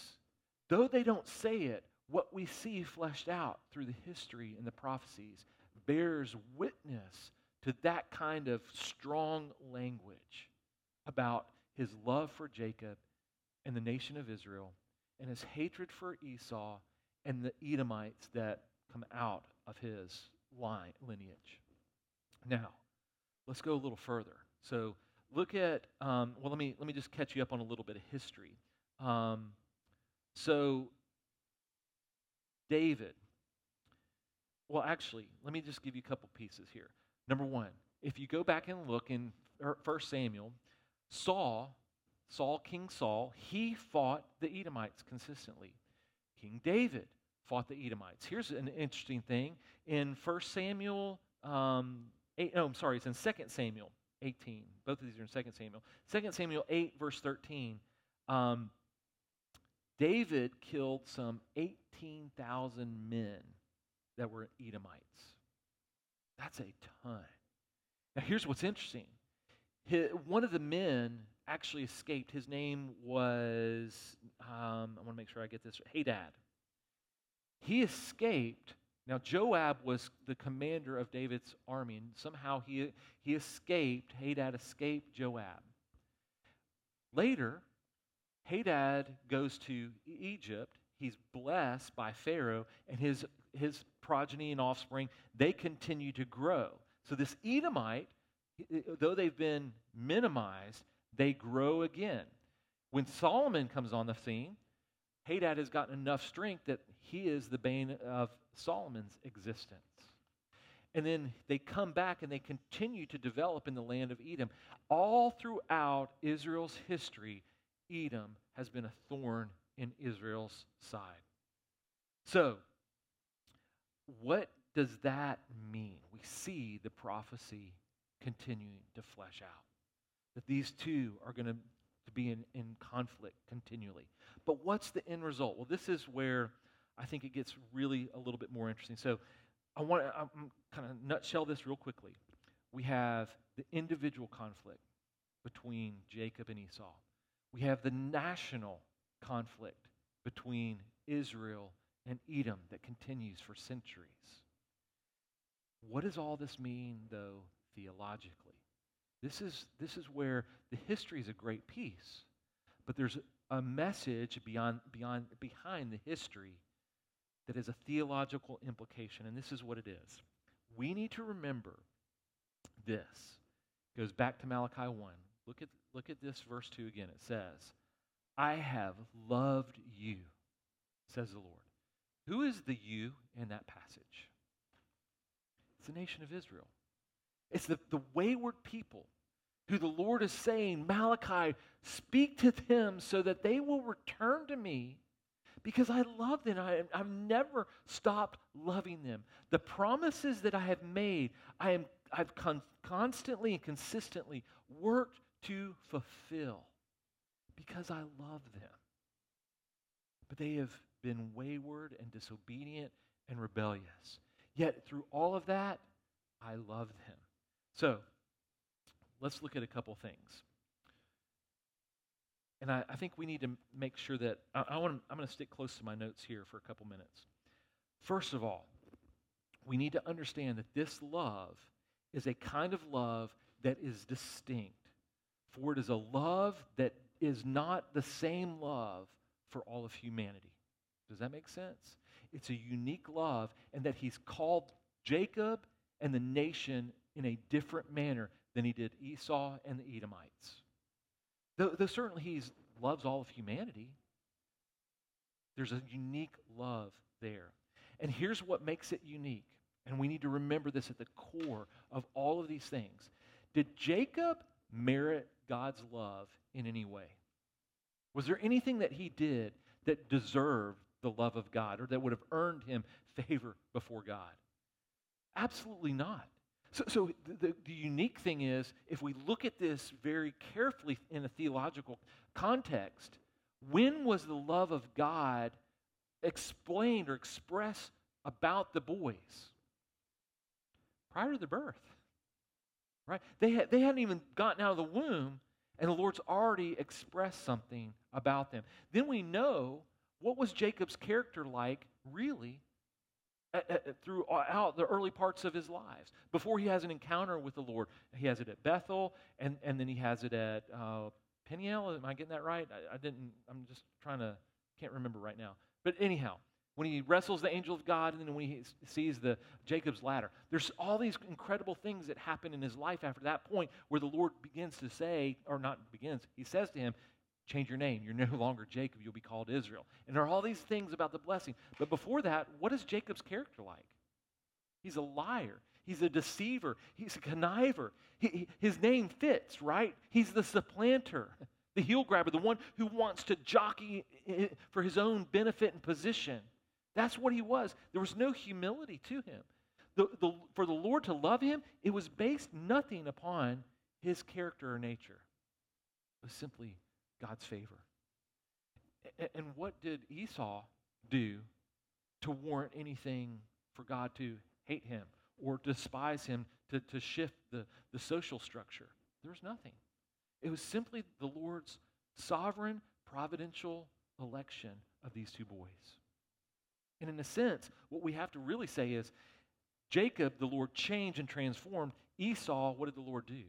[SPEAKER 1] though they don't say it, what we see fleshed out through the history and the prophecies bears witness to that kind of strong language about his love for Jacob and the nation of Israel and his hatred for Esau and the Edomites that come out of his line lineage. Now, let's go a little further. So, look at um, well, let me let me just catch you up on a little bit of history. Um, so, David. Well, actually, let me just give you a couple pieces here. Number one, if you go back and look in First Samuel, Saul, Saul, King Saul, he fought the Edomites consistently. King David fought the Edomites. Here's an interesting thing. In 1 Samuel, um, 8, no, I'm sorry, it's in 2 Samuel 18. Both of these are in 2 Samuel. 2 Samuel 8, verse 13. Um, David killed some 18,000 men that were Edomites. That's a ton. Now, here's what's interesting. His, one of the men actually escaped. His name was, um, I want to make sure I get this, Hadad. He escaped. Now, Joab was the commander of David's army, and somehow he, he escaped. Hadad escaped Joab. Later, Hadad goes to Egypt. He's blessed by Pharaoh, and his, his progeny and offspring, they continue to grow. So, this Edomite, Uh, though they've been minimized, they grow again. When Solomon comes on the scene, Hadad has gotten enough strength that he is the bane of Solomon's existence. And then they come back and they continue to develop in the land of Edom. All throughout Israel's history, Edom has been a thorn in Israel's side. So, what does that mean? We see the prophecy continuing to flesh out. That these two are going to be in, in conflict continually. But what's the end result? Well, this is where I think it gets really a little bit more interesting. So I want to kind of nutshell this real quickly. We have the individual conflict between Jacob and Esau. We have the national conflict between Israel and Edom that continues for centuries. What does all this mean, though, theologically? This is, this is where the history is a great piece, but there's a message beyond, beyond, behind the history that is a theological implication, and this is what it is. We need to remember this. It goes back to Malachi 1. Look at, look at this verse 2 again. It says, I have loved you, says the Lord. Who is the you in that passage? It's the nation of Israel. It's the, the wayward people who the Lord is saying, Malachi, speak to them so that they will return to me because I love them. I, have never stopped loving them. The promises that I have made, I am, I've con- constantly and consistently worked to fulfill because I love them. But they have been wayward and disobedient and rebellious. Yet through all of that, I love them. So, let's look at a couple things. And I, I think we need to make sure that I, I want I'm going to stick close to my notes here for a couple minutes. First of all, we need to understand that this love is a kind of love that is distinct. For it is a love that is not the same love for all of humanity. Does that make sense? It's a unique love, and that he's called Jacob and the nation in a different manner than he did Esau and the Edomites. Though, though certainly he loves all of humanity, there's a unique love there. And here's what makes it unique. And we need to remember this at the core of all of these things. Did Jacob merit God's love in any way? Was there anything that he did that deserved the love of God or that would have earned him favor before God? Absolutely not. So, so the, the unique thing is, if we look at this very carefully in a theological context, when was the love of God explained or expressed about the boys? Prior to the birth. Right? They, had, they hadn't even gotten out of the womb, and the Lord's already expressed something about them. Then we know what was Jacob's character like, really, Uh, uh, uh, throughout the early parts of his lives. Before he has an encounter with the Lord, he has it at Bethel, and, and then he has it at uh, Peniel. Am I getting that right? I, I didn't, I'm just trying to, can't remember right now. But anyhow, when he wrestles the angel of God, and then when he sees the Jacob's ladder, there's all these incredible things that happen in his life after that point where the Lord begins to say, or not begins, he says to him, change your name. You're no longer Jacob, you'll be called Israel. And there are all these things about the blessing. But before that, what is Jacob's character like? He's a liar. He's a deceiver. He's a conniver. He, his name fits, right? He's the supplanter, the heel grabber, the one who wants to jockey for his own benefit and position. That's what he was. There was no humility to him. The, the, for the Lord to love him, it was based nothing upon his character or nature. It was simply God's favor. And what did Esau do to warrant anything for God to hate him or despise him to, to shift the, the social structure? There was nothing. It was simply the Lord's sovereign, providential election of these two boys. And in a sense, what we have to really say is Jacob, the Lord changed and transformed. Esau, what did the Lord do?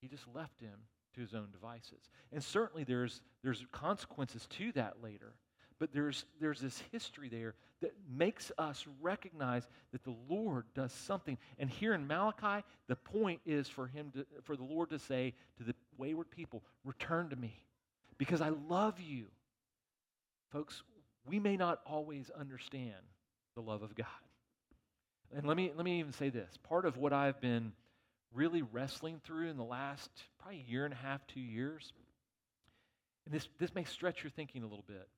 [SPEAKER 1] He just left him to his own devices. And certainly there's, there's consequences to that later. But there's, there's this history there that makes us recognize that the Lord does something. And here in Malachi, the point is for him to, for the Lord to say to the wayward people, return to me because I love you. Folks, we may not always understand the love of God. And let me, let me even say this. Part of what I've been really wrestling through in the last probably year and a half, two years. And this, this may stretch your thinking a little bit.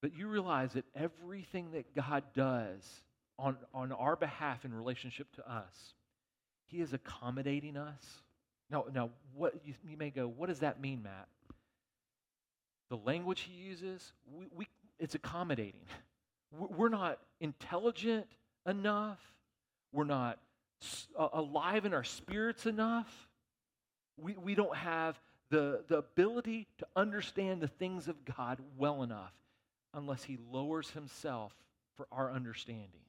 [SPEAKER 1] But you realize that everything that God does on, on our behalf in relationship to us, He is accommodating us. Now, now what you, you may go, what does that mean, Matt? The language He uses, we, we, it's accommodating. We're not intelligent enough. We're not alive in our spirits enough. We, we don't have the, the ability to understand the things of God well enough unless He lowers Himself for our understanding.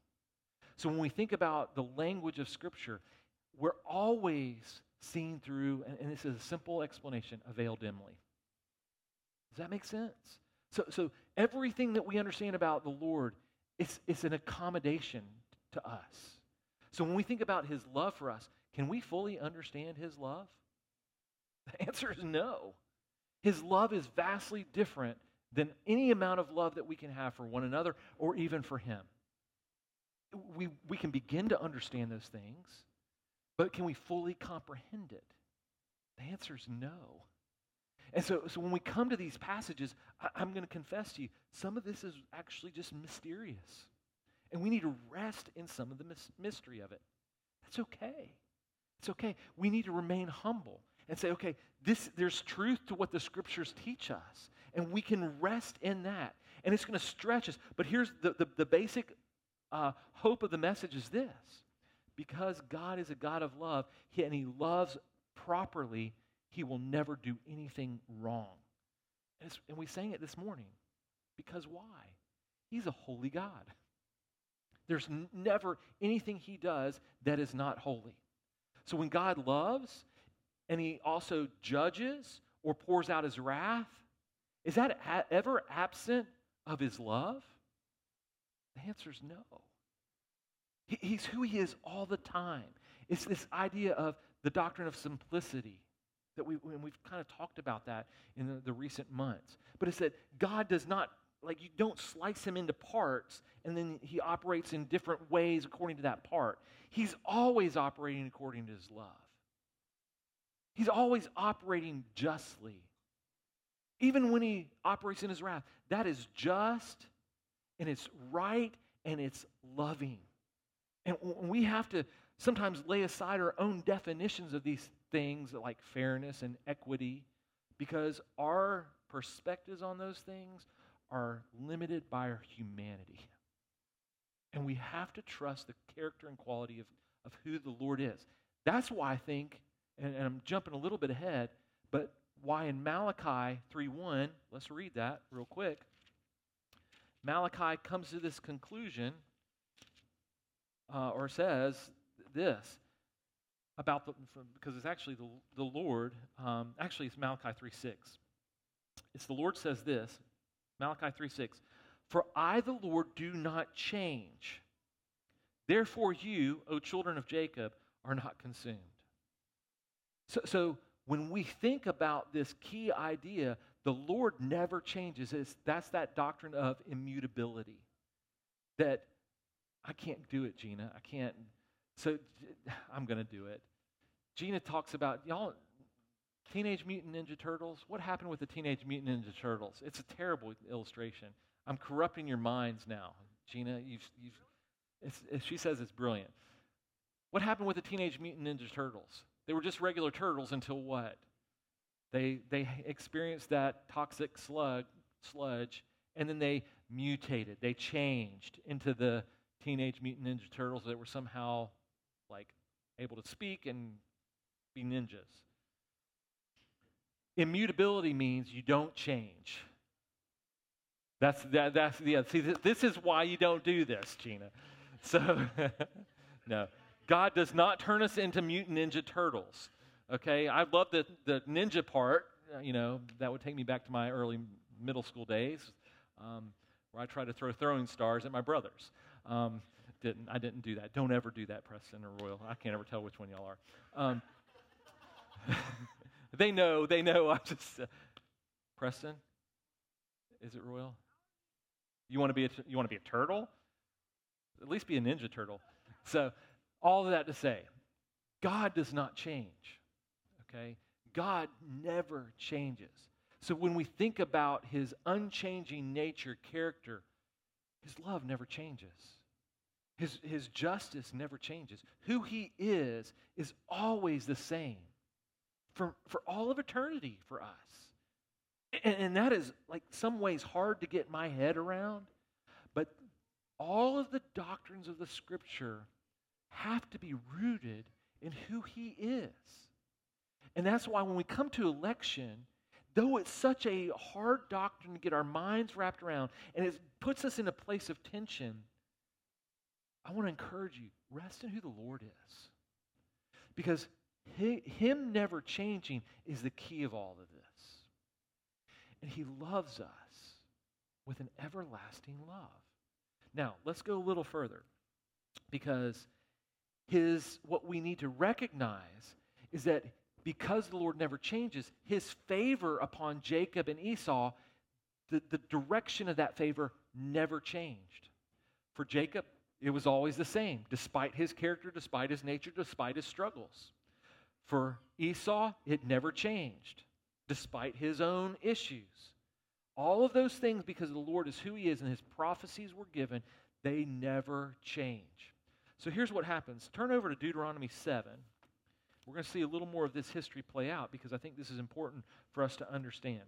[SPEAKER 1] So when we think about the language of Scripture, we're always seen through, and, and this is a simple explanation, a veil dimly. Does that make sense? So, so everything that we understand about the Lord, it's, it's an accommodation to us. So when we think about his love for us, can we fully understand his love? The answer is no. His love is vastly different than any amount of love that we can have for one another or even for him. We, we can begin to understand those things, but can we fully comprehend it? The answer is no. And so, so when we come to these passages, I, am going to confess to you, some of this is actually just mysterious. And we need to rest in some of the mystery of it. That's okay. It's okay. We need to remain humble and say, okay, this, there's truth to what the scriptures teach us, and we can rest in that. And it's going to stretch us. But here's the, the, the basic uh, hope of the message is this because God is a God of love and He loves properly, He will never do anything wrong. And, and we sang it this morning. Because why? He's a holy God. There's never anything he does that is not holy. So when God loves and he also judges or pours out his wrath, is that a- ever absent of his love? The answer is no. He, he's who he is all the time. It's this idea of the doctrine of simplicity that we, we've kind of talked about that in the, the recent months. But it's that God does not like you don't slice him into parts and then he operates in different ways according to that part. He's always operating according to his love. He's always operating justly. Even when he operates in his wrath, that is just and it's right and it's loving. And we have to sometimes lay aside our own definitions of these things like fairness and equity because our perspectives on those things are limited by our humanity. And we have to trust the character and quality of, of who the Lord is. That's why I think, and, and I'm jumping a little bit ahead, but why in Malachi 3:1, let's read that real quick. Malachi comes to this conclusion, uh, or says this about the, because it's actually the, the Lord, um, actually, it's Malachi 3 6. It's the Lord says this, Malachi 3 6. For I, the Lord, do not change. Therefore, you, O children of Jacob, are not consumed. So, so when we think about this key idea, the Lord never changes. It's, that's that doctrine of immutability. That I can't do it, Gina. I can't. So I'm going to do it. Gina talks about, y'all, Teenage Mutant Ninja Turtles. What happened with the Teenage Mutant Ninja Turtles? It's a terrible illustration. I'm corrupting your minds now. Gina, you've, you've, she says it's brilliant. What happened with the Teenage Mutant Ninja Turtles? They were just regular turtles until what? They, they experienced that toxic slug, sludge, and then they mutated. They changed into the Teenage Mutant Ninja Turtles that were somehow like able to speak and be ninjas. Immutability means you don't change. That's that, that's yeah. See, this is why you don't do this, Gina. So, no, God does not turn us into mutant ninja turtles. Okay, I love the the ninja part. Uh, you know, that would take me back to my early middle school days, um, where I tried to throw throwing stars at my brothers. Um, didn't I didn't do that. Don't ever do that, Preston or Royal. I can't ever tell which one y'all are. Um, they know. They know. I'm just uh, Preston. Is it Royal? You want to be a, you want to be a turtle? At least be a ninja turtle. So, all of that to say, God does not change. Okay? God never changes. So when we think about his unchanging nature, character, his love never changes. His, his justice never changes. Who he is is always the same for, for all of eternity for us. And, and that is, like, some ways hard to get my head around. But all of the doctrines of the Scripture have to be rooted in who He is. And that's why when we come to election, though it's such a hard doctrine to get our minds wrapped around and it puts us in a place of tension, I want to encourage you rest in who the Lord is. Because Him never changing is the key of all of this. And He loves us with an everlasting love. Now, let's go a little further because his what we need to recognize is that because the Lord never changes, his favor upon Jacob and Esau, the, the direction of that favor never changed. For Jacob, it was always the same, despite his character, despite his nature, despite his struggles. For Esau, it never changed, despite his own issues. All of those things, because the Lord is who he is and his prophecies were given, they never change. So here's what happens turn over to Deuteronomy 7. We're going to see a little more of this history play out because I think this is important for us to understand.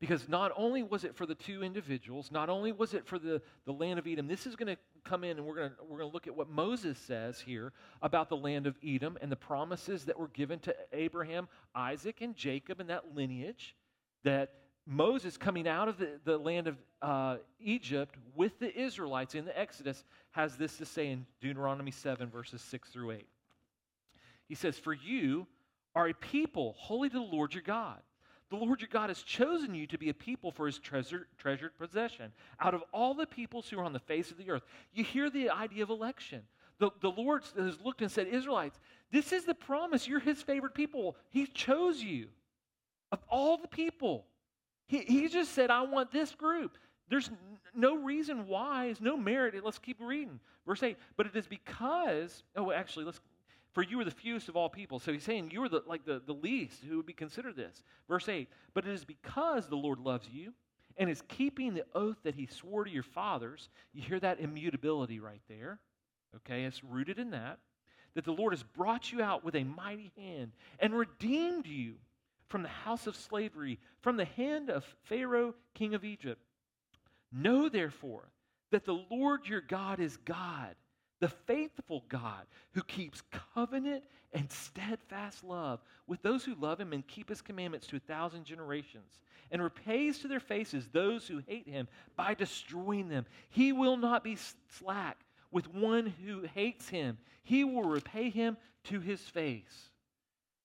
[SPEAKER 1] Because not only was it for the two individuals, not only was it for the, the land of Edom, this is going to come in and we're going to, we're to look at what Moses says here about the land of Edom and the promises that were given to Abraham, Isaac, and Jacob and that lineage. That Moses coming out of the, the land of uh, Egypt with the Israelites in the Exodus has this to say in Deuteronomy 7, verses 6 through 8. He says, For you are a people holy to the Lord your God. The Lord your God has chosen you to be a people for his treasure, treasured possession out of all the peoples who are on the face of the earth. You hear the idea of election. The, the Lord has looked and said, Israelites, this is the promise. You're his favorite people. He chose you of all the people. He, he just said, I want this group. There's no reason why, there's no merit. Let's keep reading. Verse 8, but it is because, oh, actually, let's, for you are the fewest of all people. So he's saying you are the, like the, the least who would be considered this. Verse 8, but it is because the Lord loves you and is keeping the oath that he swore to your fathers. You hear that immutability right there. Okay, it's rooted in that. That the Lord has brought you out with a mighty hand and redeemed you from the house of slavery, from the hand of Pharaoh, king of Egypt. Know therefore that the Lord your God is God, the faithful God, who keeps covenant and steadfast love with those who love him and keep his commandments to a thousand generations, and repays to their faces those who hate him by destroying them. He will not be slack with one who hates him, he will repay him to his face.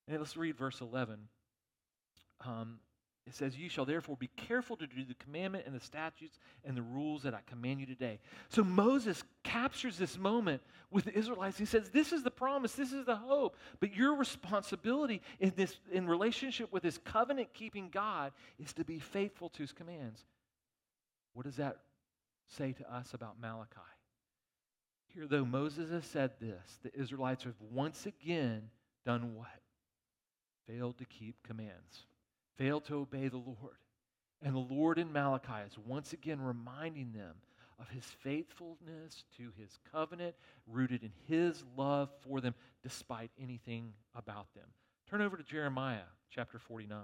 [SPEAKER 1] And let's read verse 11. Um, it says, You shall therefore be careful to do the commandment and the statutes and the rules that I command you today. So Moses captures this moment with the Israelites. He says, This is the promise, this is the hope. But your responsibility in this in relationship with this covenant keeping God is to be faithful to his commands. What does that say to us about Malachi? Here, though Moses has said this, the Israelites have once again done what? Failed to keep commands failed to obey the Lord. And the Lord in Malachi is once again reminding them of his faithfulness to his covenant, rooted in his love for them, despite anything about them. Turn over to Jeremiah chapter 49.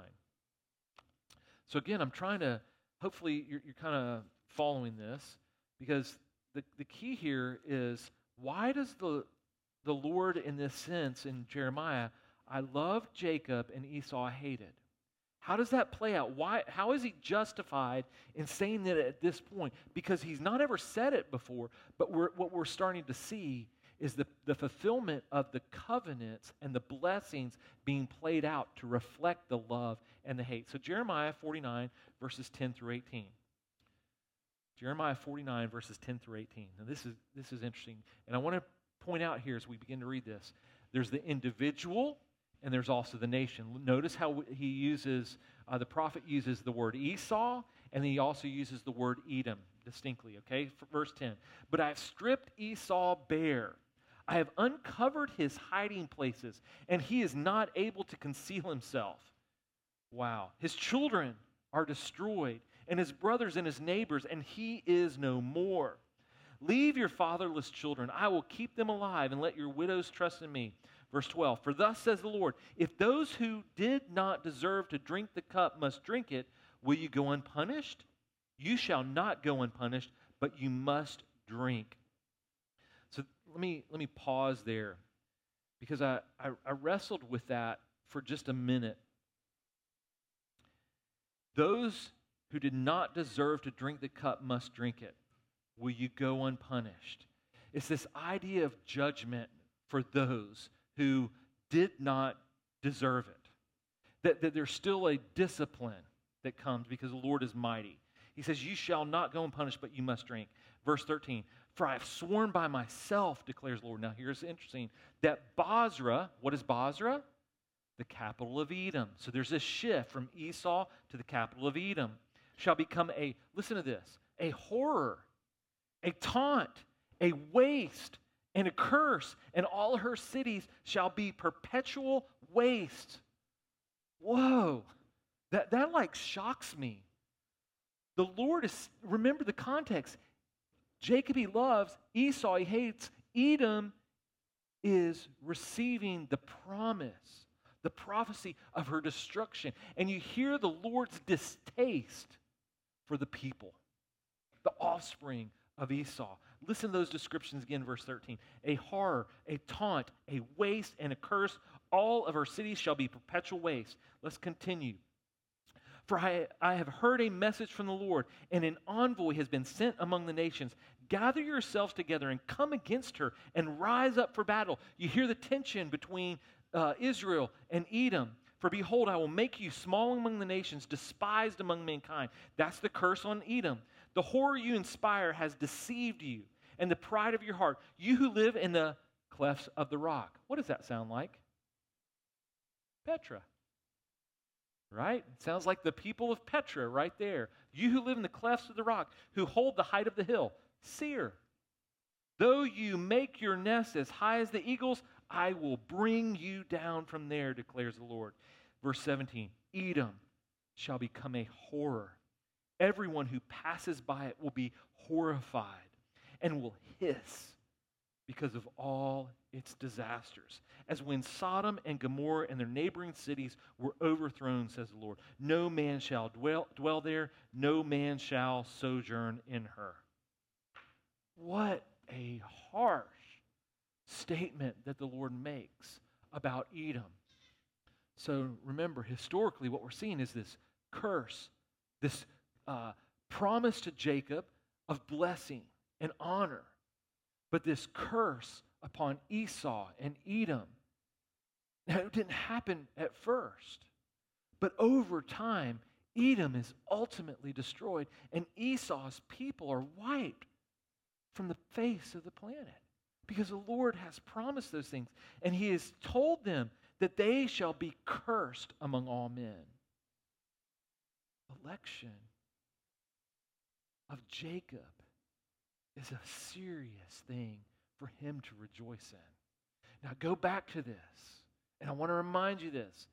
[SPEAKER 1] So, again, I'm trying to, hopefully, you're, you're kind of following this because the, the key here is why does the, the Lord, in this sense, in Jeremiah, I love Jacob and Esau hated? How does that play out? Why, how is he justified in saying that at this point? Because he's not ever said it before, but we're, what we're starting to see is the, the fulfillment of the covenants and the blessings being played out to reflect the love and the hate. So, Jeremiah 49, verses 10 through 18. Jeremiah 49, verses 10 through 18. Now, this is, this is interesting. And I want to point out here as we begin to read this there's the individual and there's also the nation. Notice how he uses, uh, the prophet uses the word Esau, and he also uses the word Edom distinctly, okay? Verse 10. But I have stripped Esau bare. I have uncovered his hiding places, and he is not able to conceal himself. Wow. His children are destroyed, and his brothers and his neighbors, and he is no more. Leave your fatherless children. I will keep them alive, and let your widows trust in me. Verse 12 For thus says the Lord, if those who did not deserve to drink the cup must drink it, will you go unpunished? You shall not go unpunished, but you must drink. So let me, let me pause there because I, I, I wrestled with that for just a minute. Those who did not deserve to drink the cup must drink it. Will you go unpunished? It's this idea of judgment for those who did not deserve it. That, that there's still a discipline that comes because the Lord is mighty. He says, You shall not go unpunished, but you must drink. Verse 13, For I have sworn by myself, declares the Lord. Now, here's interesting that Bozrah, what is Bozrah? The capital of Edom. So there's a shift from Esau to the capital of Edom. Shall become a, listen to this, a horror, a taunt, a waste, and a curse, and all her cities shall be perpetual waste. Whoa, that, that like shocks me. The Lord is, remember the context. Jacob he loves, Esau he hates, Edom is receiving the promise, the prophecy of her destruction. And you hear the Lord's distaste for the people, the offspring of Esau. Listen to those descriptions again, verse 13. A horror, a taunt, a waste, and a curse. All of our cities shall be perpetual waste. Let's continue. For I, I have heard a message from the Lord, and an envoy has been sent among the nations. Gather yourselves together and come against her and rise up for battle. You hear the tension between uh, Israel and Edom. For behold, I will make you small among the nations, despised among mankind. That's the curse on Edom. The horror you inspire has deceived you, and the pride of your heart, you who live in the clefts of the rock. What does that sound like? Petra. Right? It sounds like the people of Petra right there. You who live in the clefts of the rock, who hold the height of the hill. Seir. Though you make your nest as high as the eagles, I will bring you down from there, declares the Lord. Verse 17 Edom shall become a horror Everyone who passes by it will be horrified and will hiss because of all its disasters. As when Sodom and Gomorrah and their neighboring cities were overthrown, says the Lord. No man shall dwell, dwell there, no man shall sojourn in her. What a harsh statement that the Lord makes about Edom. So remember, historically, what we're seeing is this curse, this uh, promise to Jacob of blessing and honor but this curse upon Esau and Edom, now it didn't happen at first, but over time, Edom is ultimately destroyed, and Esau's people are wiped from the face of the planet because the Lord has promised those things, and He has told them that they shall be cursed among all men. Election of Jacob is a serious thing for him to rejoice in. Now, go back to this, and I want to remind you this.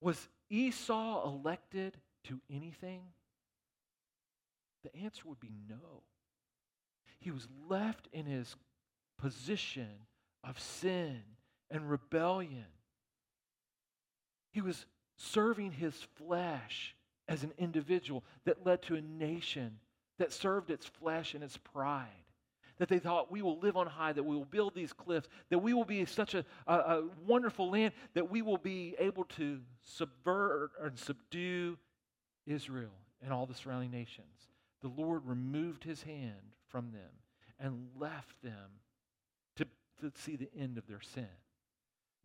[SPEAKER 1] Was Esau elected to anything? The answer would be no. He was left in his position of sin and rebellion. He was serving his flesh as an individual that led to a nation that served its flesh and its pride. That they thought, we will live on high, that we will build these cliffs, that we will be such a, a, a wonderful land, that we will be able to subvert and subdue Israel and all the surrounding nations. The Lord removed his hand from them and left them to, to see the end of their sin.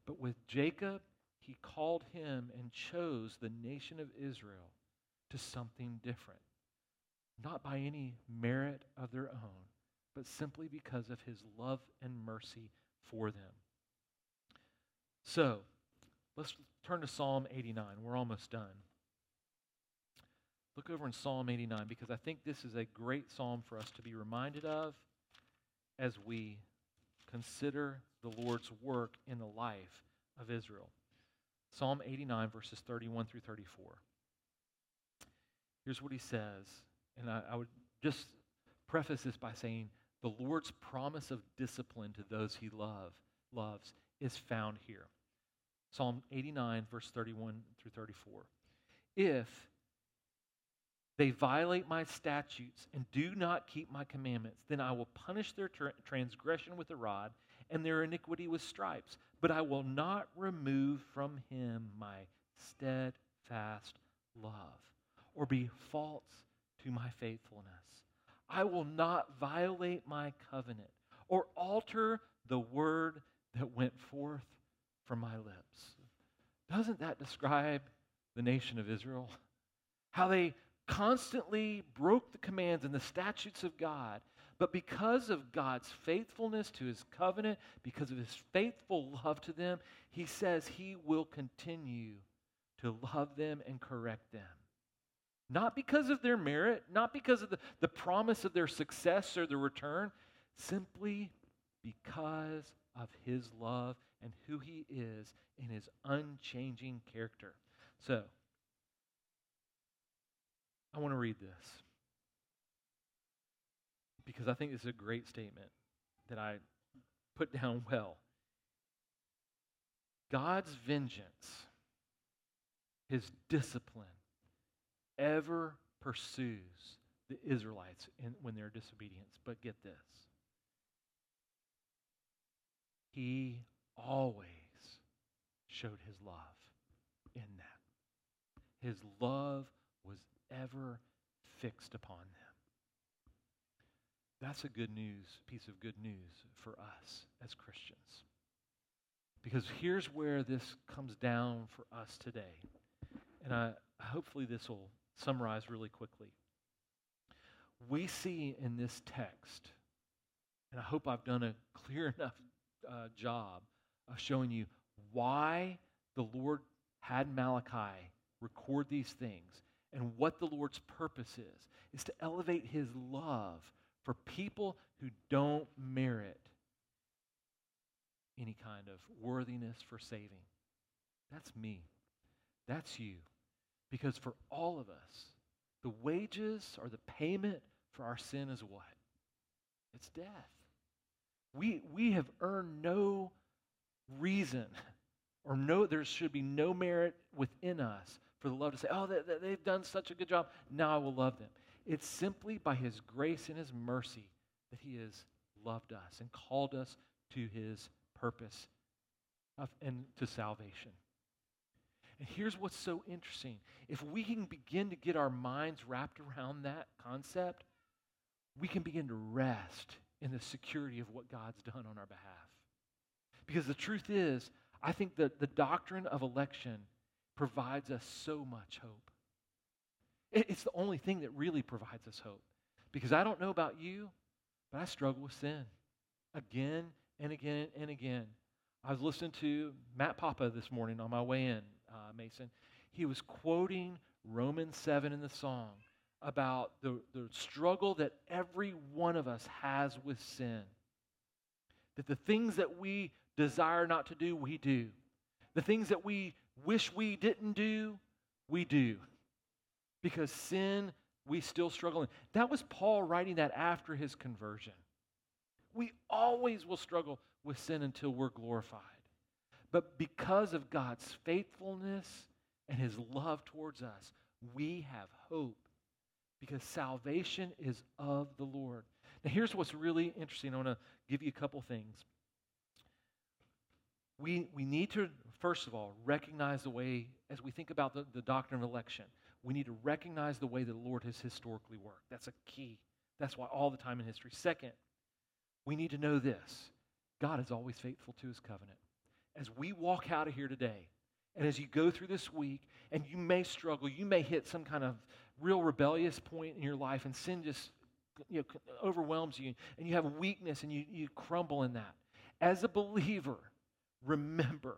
[SPEAKER 1] But with Jacob, he called him and chose the nation of Israel to something different not by any merit of their own, but simply because of his love and mercy for them. So, let's turn to Psalm 89. We're almost done. Look over in Psalm 89 because I think this is a great psalm for us to be reminded of as we consider the Lord's work in the life of Israel. Psalm 89, verses 31 through 34. Here's what he says and I, I would just preface this by saying the Lord's promise of discipline to those he love, loves is found here. Psalm 89, verse 31 through 34. If they violate my statutes and do not keep my commandments, then I will punish their tra- transgression with a rod and their iniquity with stripes. But I will not remove from him my steadfast love or be false to my faithfulness. I will not violate my covenant or alter the word that went forth from my lips. Doesn't that describe the nation of Israel? How they constantly broke the commands and the statutes of God, but because of God's faithfulness to his covenant, because of his faithful love to them, he says he will continue to love them and correct them. Not because of their merit, not because of the, the promise of their success or the return, simply because of his love and who he is in his unchanging character. So, I want to read this because I think this is a great statement that I put down well. God's vengeance, his discipline, ever pursues the Israelites in, when they're disobedience. But get this He always showed his love in that. His love was ever fixed upon them. That's a good news, piece of good news for us as Christians. Because here's where this comes down for us today. And I, hopefully this will summarize really quickly. We see in this text, and I hope I've done a clear enough uh, job of showing you why the Lord had Malachi record these things and what the Lord's purpose is, is to elevate his love for people who don't merit any kind of worthiness for saving. That's me. That's you. Because for all of us, the wages or the payment for our sin is what? It's death. We, we have earned no reason or no, there should be no merit within us for the love to say, oh, they, they've done such a good job. Now I will love them. It's simply by his grace and his mercy that he has loved us and called us to his purpose of, and to salvation. And here's what's so interesting. If we can begin to get our minds wrapped around that concept, we can begin to rest in the security of what God's done on our behalf. Because the truth is, I think that the doctrine of election provides us so much hope. It's the only thing that really provides us hope. Because I don't know about you, but I struggle with sin again and again and again. I was listening to Matt Papa this morning on my way in, uh, Mason. He was quoting Romans 7 in the song about the, the struggle that every one of us has with sin. That the things that we desire not to do, we do. The things that we wish we didn't do, we do. Because sin, we still struggle in. That was Paul writing that after his conversion. We always will struggle with sin until we're glorified. But because of God's faithfulness and his love towards us, we have hope because salvation is of the Lord. Now, here's what's really interesting. I want to give you a couple things. We, we need to, first of all, recognize the way, as we think about the, the doctrine of election, we need to recognize the way the Lord has historically worked. That's a key. That's why all the time in history. Second, we need to know this God is always faithful to his covenant. As we walk out of here today, and as you go through this week, and you may struggle, you may hit some kind of real rebellious point in your life, and sin just you know, overwhelms you, and you have weakness, and you, you crumble in that. As a believer, remember,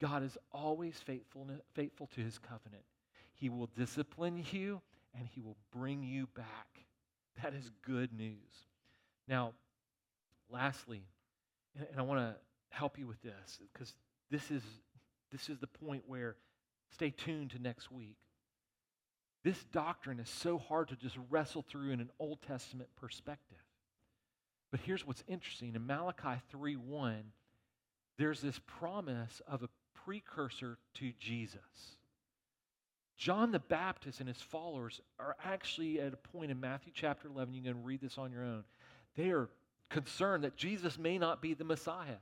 [SPEAKER 1] God is always faithful, faithful to his covenant. He will discipline you and he will bring you back. That is good news. Now, lastly, and I want to help you with this because this is, this is the point where stay tuned to next week. This doctrine is so hard to just wrestle through in an Old Testament perspective. But here's what's interesting in Malachi 3 1, there's this promise of a precursor to Jesus. John the Baptist and his followers are actually at a point in Matthew chapter 11, you can read this on your own. They are concerned that Jesus may not be the Messiah.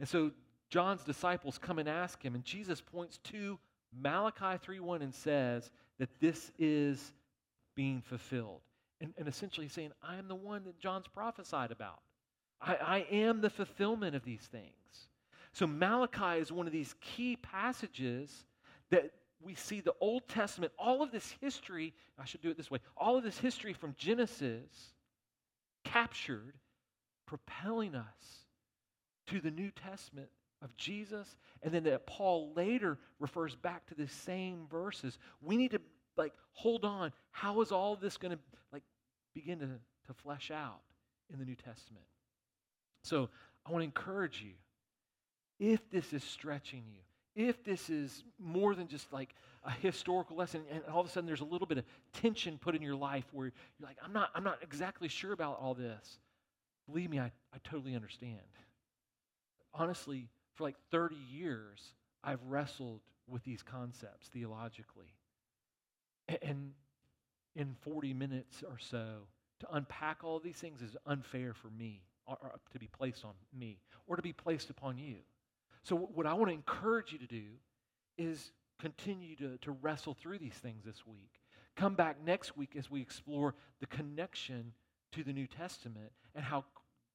[SPEAKER 1] And so John's disciples come and ask him, and Jesus points to Malachi 3:1 and says that this is being fulfilled. And, and essentially saying, I am the one that John's prophesied about. I, I am the fulfillment of these things. So Malachi is one of these key passages that we see the Old Testament, all of this history, I should do it this way, all of this history from Genesis captured, propelling us to the New Testament of Jesus, and then that Paul later refers back to the same verses. We need to like hold on. How is all this going to like begin to, to flesh out in the New Testament? So I want to encourage you if this is stretching you, if this is more than just like a historical lesson and all of a sudden there's a little bit of tension put in your life where you're like i'm not i'm not exactly sure about all this believe me i, I totally understand honestly for like 30 years i've wrestled with these concepts theologically and in 40 minutes or so to unpack all these things is unfair for me or, to be placed on me or to be placed upon you so, what I want to encourage you to do is continue to, to wrestle through these things this week. Come back next week as we explore the connection to the New Testament and how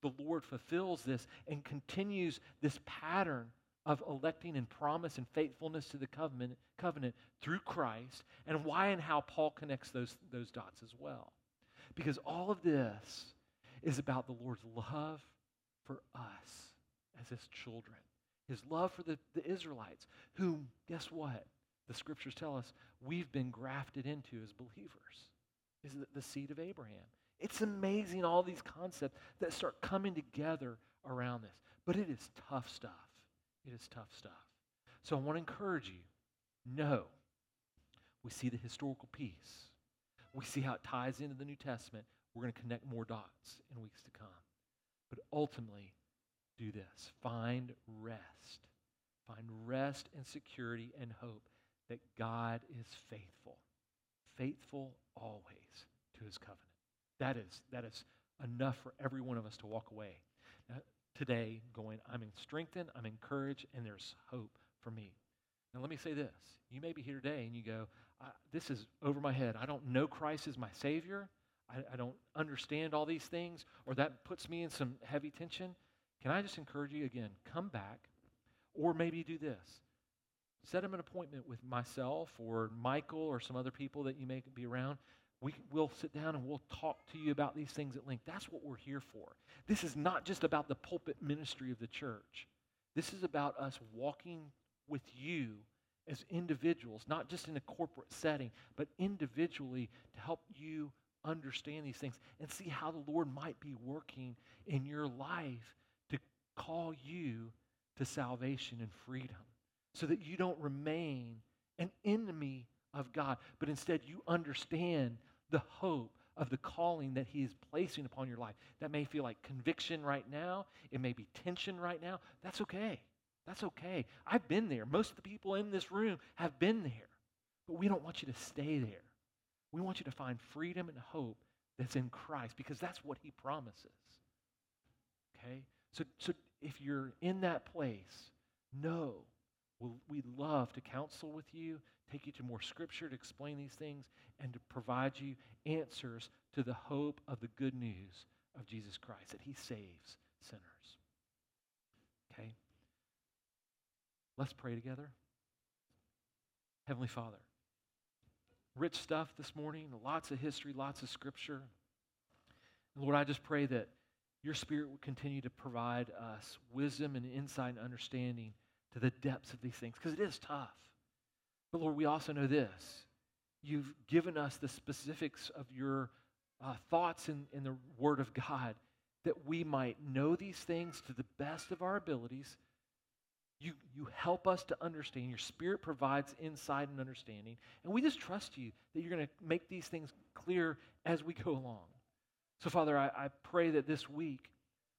[SPEAKER 1] the Lord fulfills this and continues this pattern of electing and promise and faithfulness to the covenant, covenant through Christ, and why and how Paul connects those, those dots as well. Because all of this is about the Lord's love for us as his children his love for the, the Israelites, whom, guess what? The scriptures tell us we've been grafted into as believers, is the, the seed of Abraham. It's amazing all these concepts that start coming together around this. But it is tough stuff. It is tough stuff. So I want to encourage you no, we see the historical piece. We see how it ties into the New Testament. We're going to connect more dots in weeks to come. But ultimately, do this find rest. Find rest and security and hope that God is faithful, faithful always to his covenant. That is, that is enough for every one of us to walk away now, today going, I'm strengthened, I'm encouraged, and there's hope for me. Now, let me say this. You may be here today and you go, This is over my head. I don't know Christ as my Savior. I, I don't understand all these things, or that puts me in some heavy tension. Can I just encourage you again? Come back, or maybe do this set up an appointment with myself or Michael or some other people that you may be around. We, will sit down and we'll talk to you about these things at length. That's what we're here for. This is not just about the pulpit ministry of the church. This is about us walking with you as individuals, not just in a corporate setting, but individually to help you understand these things and see how the Lord might be working in your life to call you to salvation and freedom so that you don't remain an enemy of God, but instead you understand the hope of the calling that He is placing upon your life. That may feel like conviction right now, it may be tension right now. That's okay. That's okay. I've been there. Most of the people in this room have been there. But we don't want you to stay there. We want you to find freedom and hope that's in Christ because that's what He promises. Okay? So, so if you're in that place, know we'd love to counsel with you, take you to more scripture to explain these things, and to provide you answers to the hope of the good news of Jesus Christ, that he saves sinners. Okay? Let's pray together. Heavenly Father, rich stuff this morning, lots of history, lots of scripture. Lord, I just pray that your Spirit would continue to provide us wisdom and insight and understanding to the depths of these things because it is tough. But Lord, we also know this. You've given us the specifics of your uh, thoughts in, in the Word of God that we might know these things to the best of our abilities. You, you help us to understand. Your Spirit provides insight and understanding. And we just trust you that you're going to make these things clear as we go along. So, Father, I, I pray that this week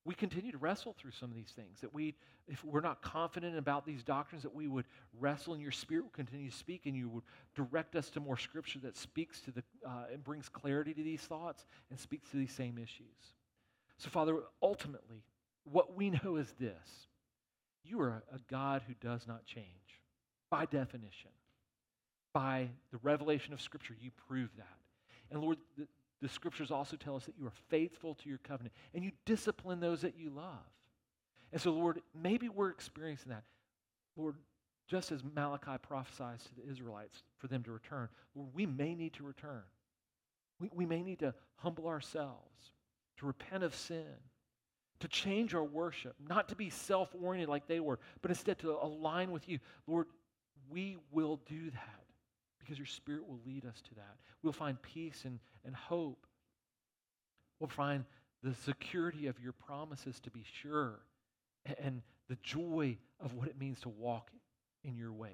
[SPEAKER 1] we continue to wrestle through some of these things. That we, if we're not confident about these doctrines, that we would wrestle and your spirit will continue to speak and you would direct us to more scripture that speaks to the, uh, and brings clarity to these thoughts and speaks to these same issues. So, Father, ultimately, what we know is this you are a, a God who does not change by definition. By the revelation of Scripture, you prove that. And Lord, the, the scriptures also tell us that you are faithful to your covenant and you discipline those that you love. And so, Lord, maybe we're experiencing that. Lord, just as Malachi prophesies to the Israelites for them to return, Lord, we may need to return. We, we may need to humble ourselves, to repent of sin, to change our worship, not to be self oriented like they were, but instead to align with you. Lord, we will do that because your Spirit will lead us to that. We'll find peace and, and hope. We'll find the security of your promises to be sure and the joy of what it means to walk in your ways.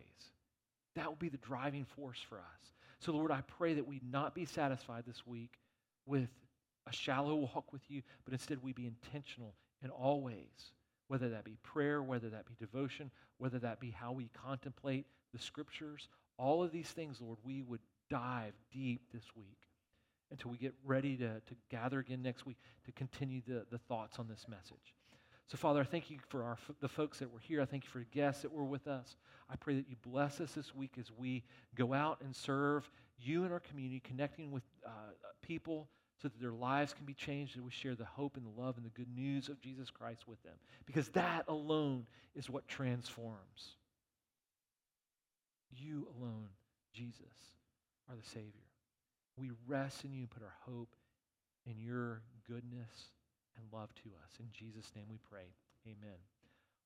[SPEAKER 1] That will be the driving force for us. So, Lord, I pray that we not be satisfied this week with a shallow walk with you, but instead we be intentional in all ways, whether that be prayer, whether that be devotion, whether that be how we contemplate the scriptures, all of these things, Lord, we would dive deep this week until we get ready to, to gather again next week to continue the, the thoughts on this message. So, Father, I thank you for our, the folks that were here. I thank you for the guests that were with us. I pray that you bless us this week as we go out and serve you and our community, connecting with uh, people so that their lives can be changed that we share the hope and the love and the good news of Jesus Christ with them. Because that alone is what transforms. You alone, Jesus, are the Savior. We rest in you and put our hope in your goodness and love to us. In Jesus' name we pray. Amen.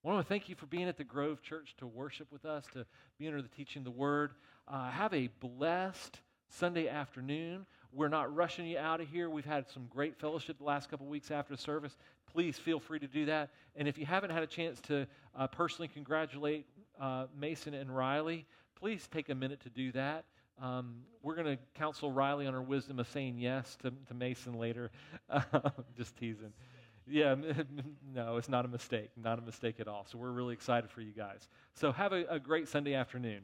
[SPEAKER 1] I want to thank you for being at the Grove Church to worship with us, to be under the teaching of the Word. Uh, have a blessed Sunday afternoon. We're not rushing you out of here. We've had some great fellowship the last couple weeks after service. Please feel free to do that. And if you haven't had a chance to uh, personally congratulate uh, Mason and Riley, please take a minute to do that. Um, we're going to counsel Riley on her wisdom of saying yes to, to Mason later. Just teasing. Yeah, no, it's not a mistake. Not a mistake at all. So we're really excited for you guys. So have a, a great Sunday afternoon.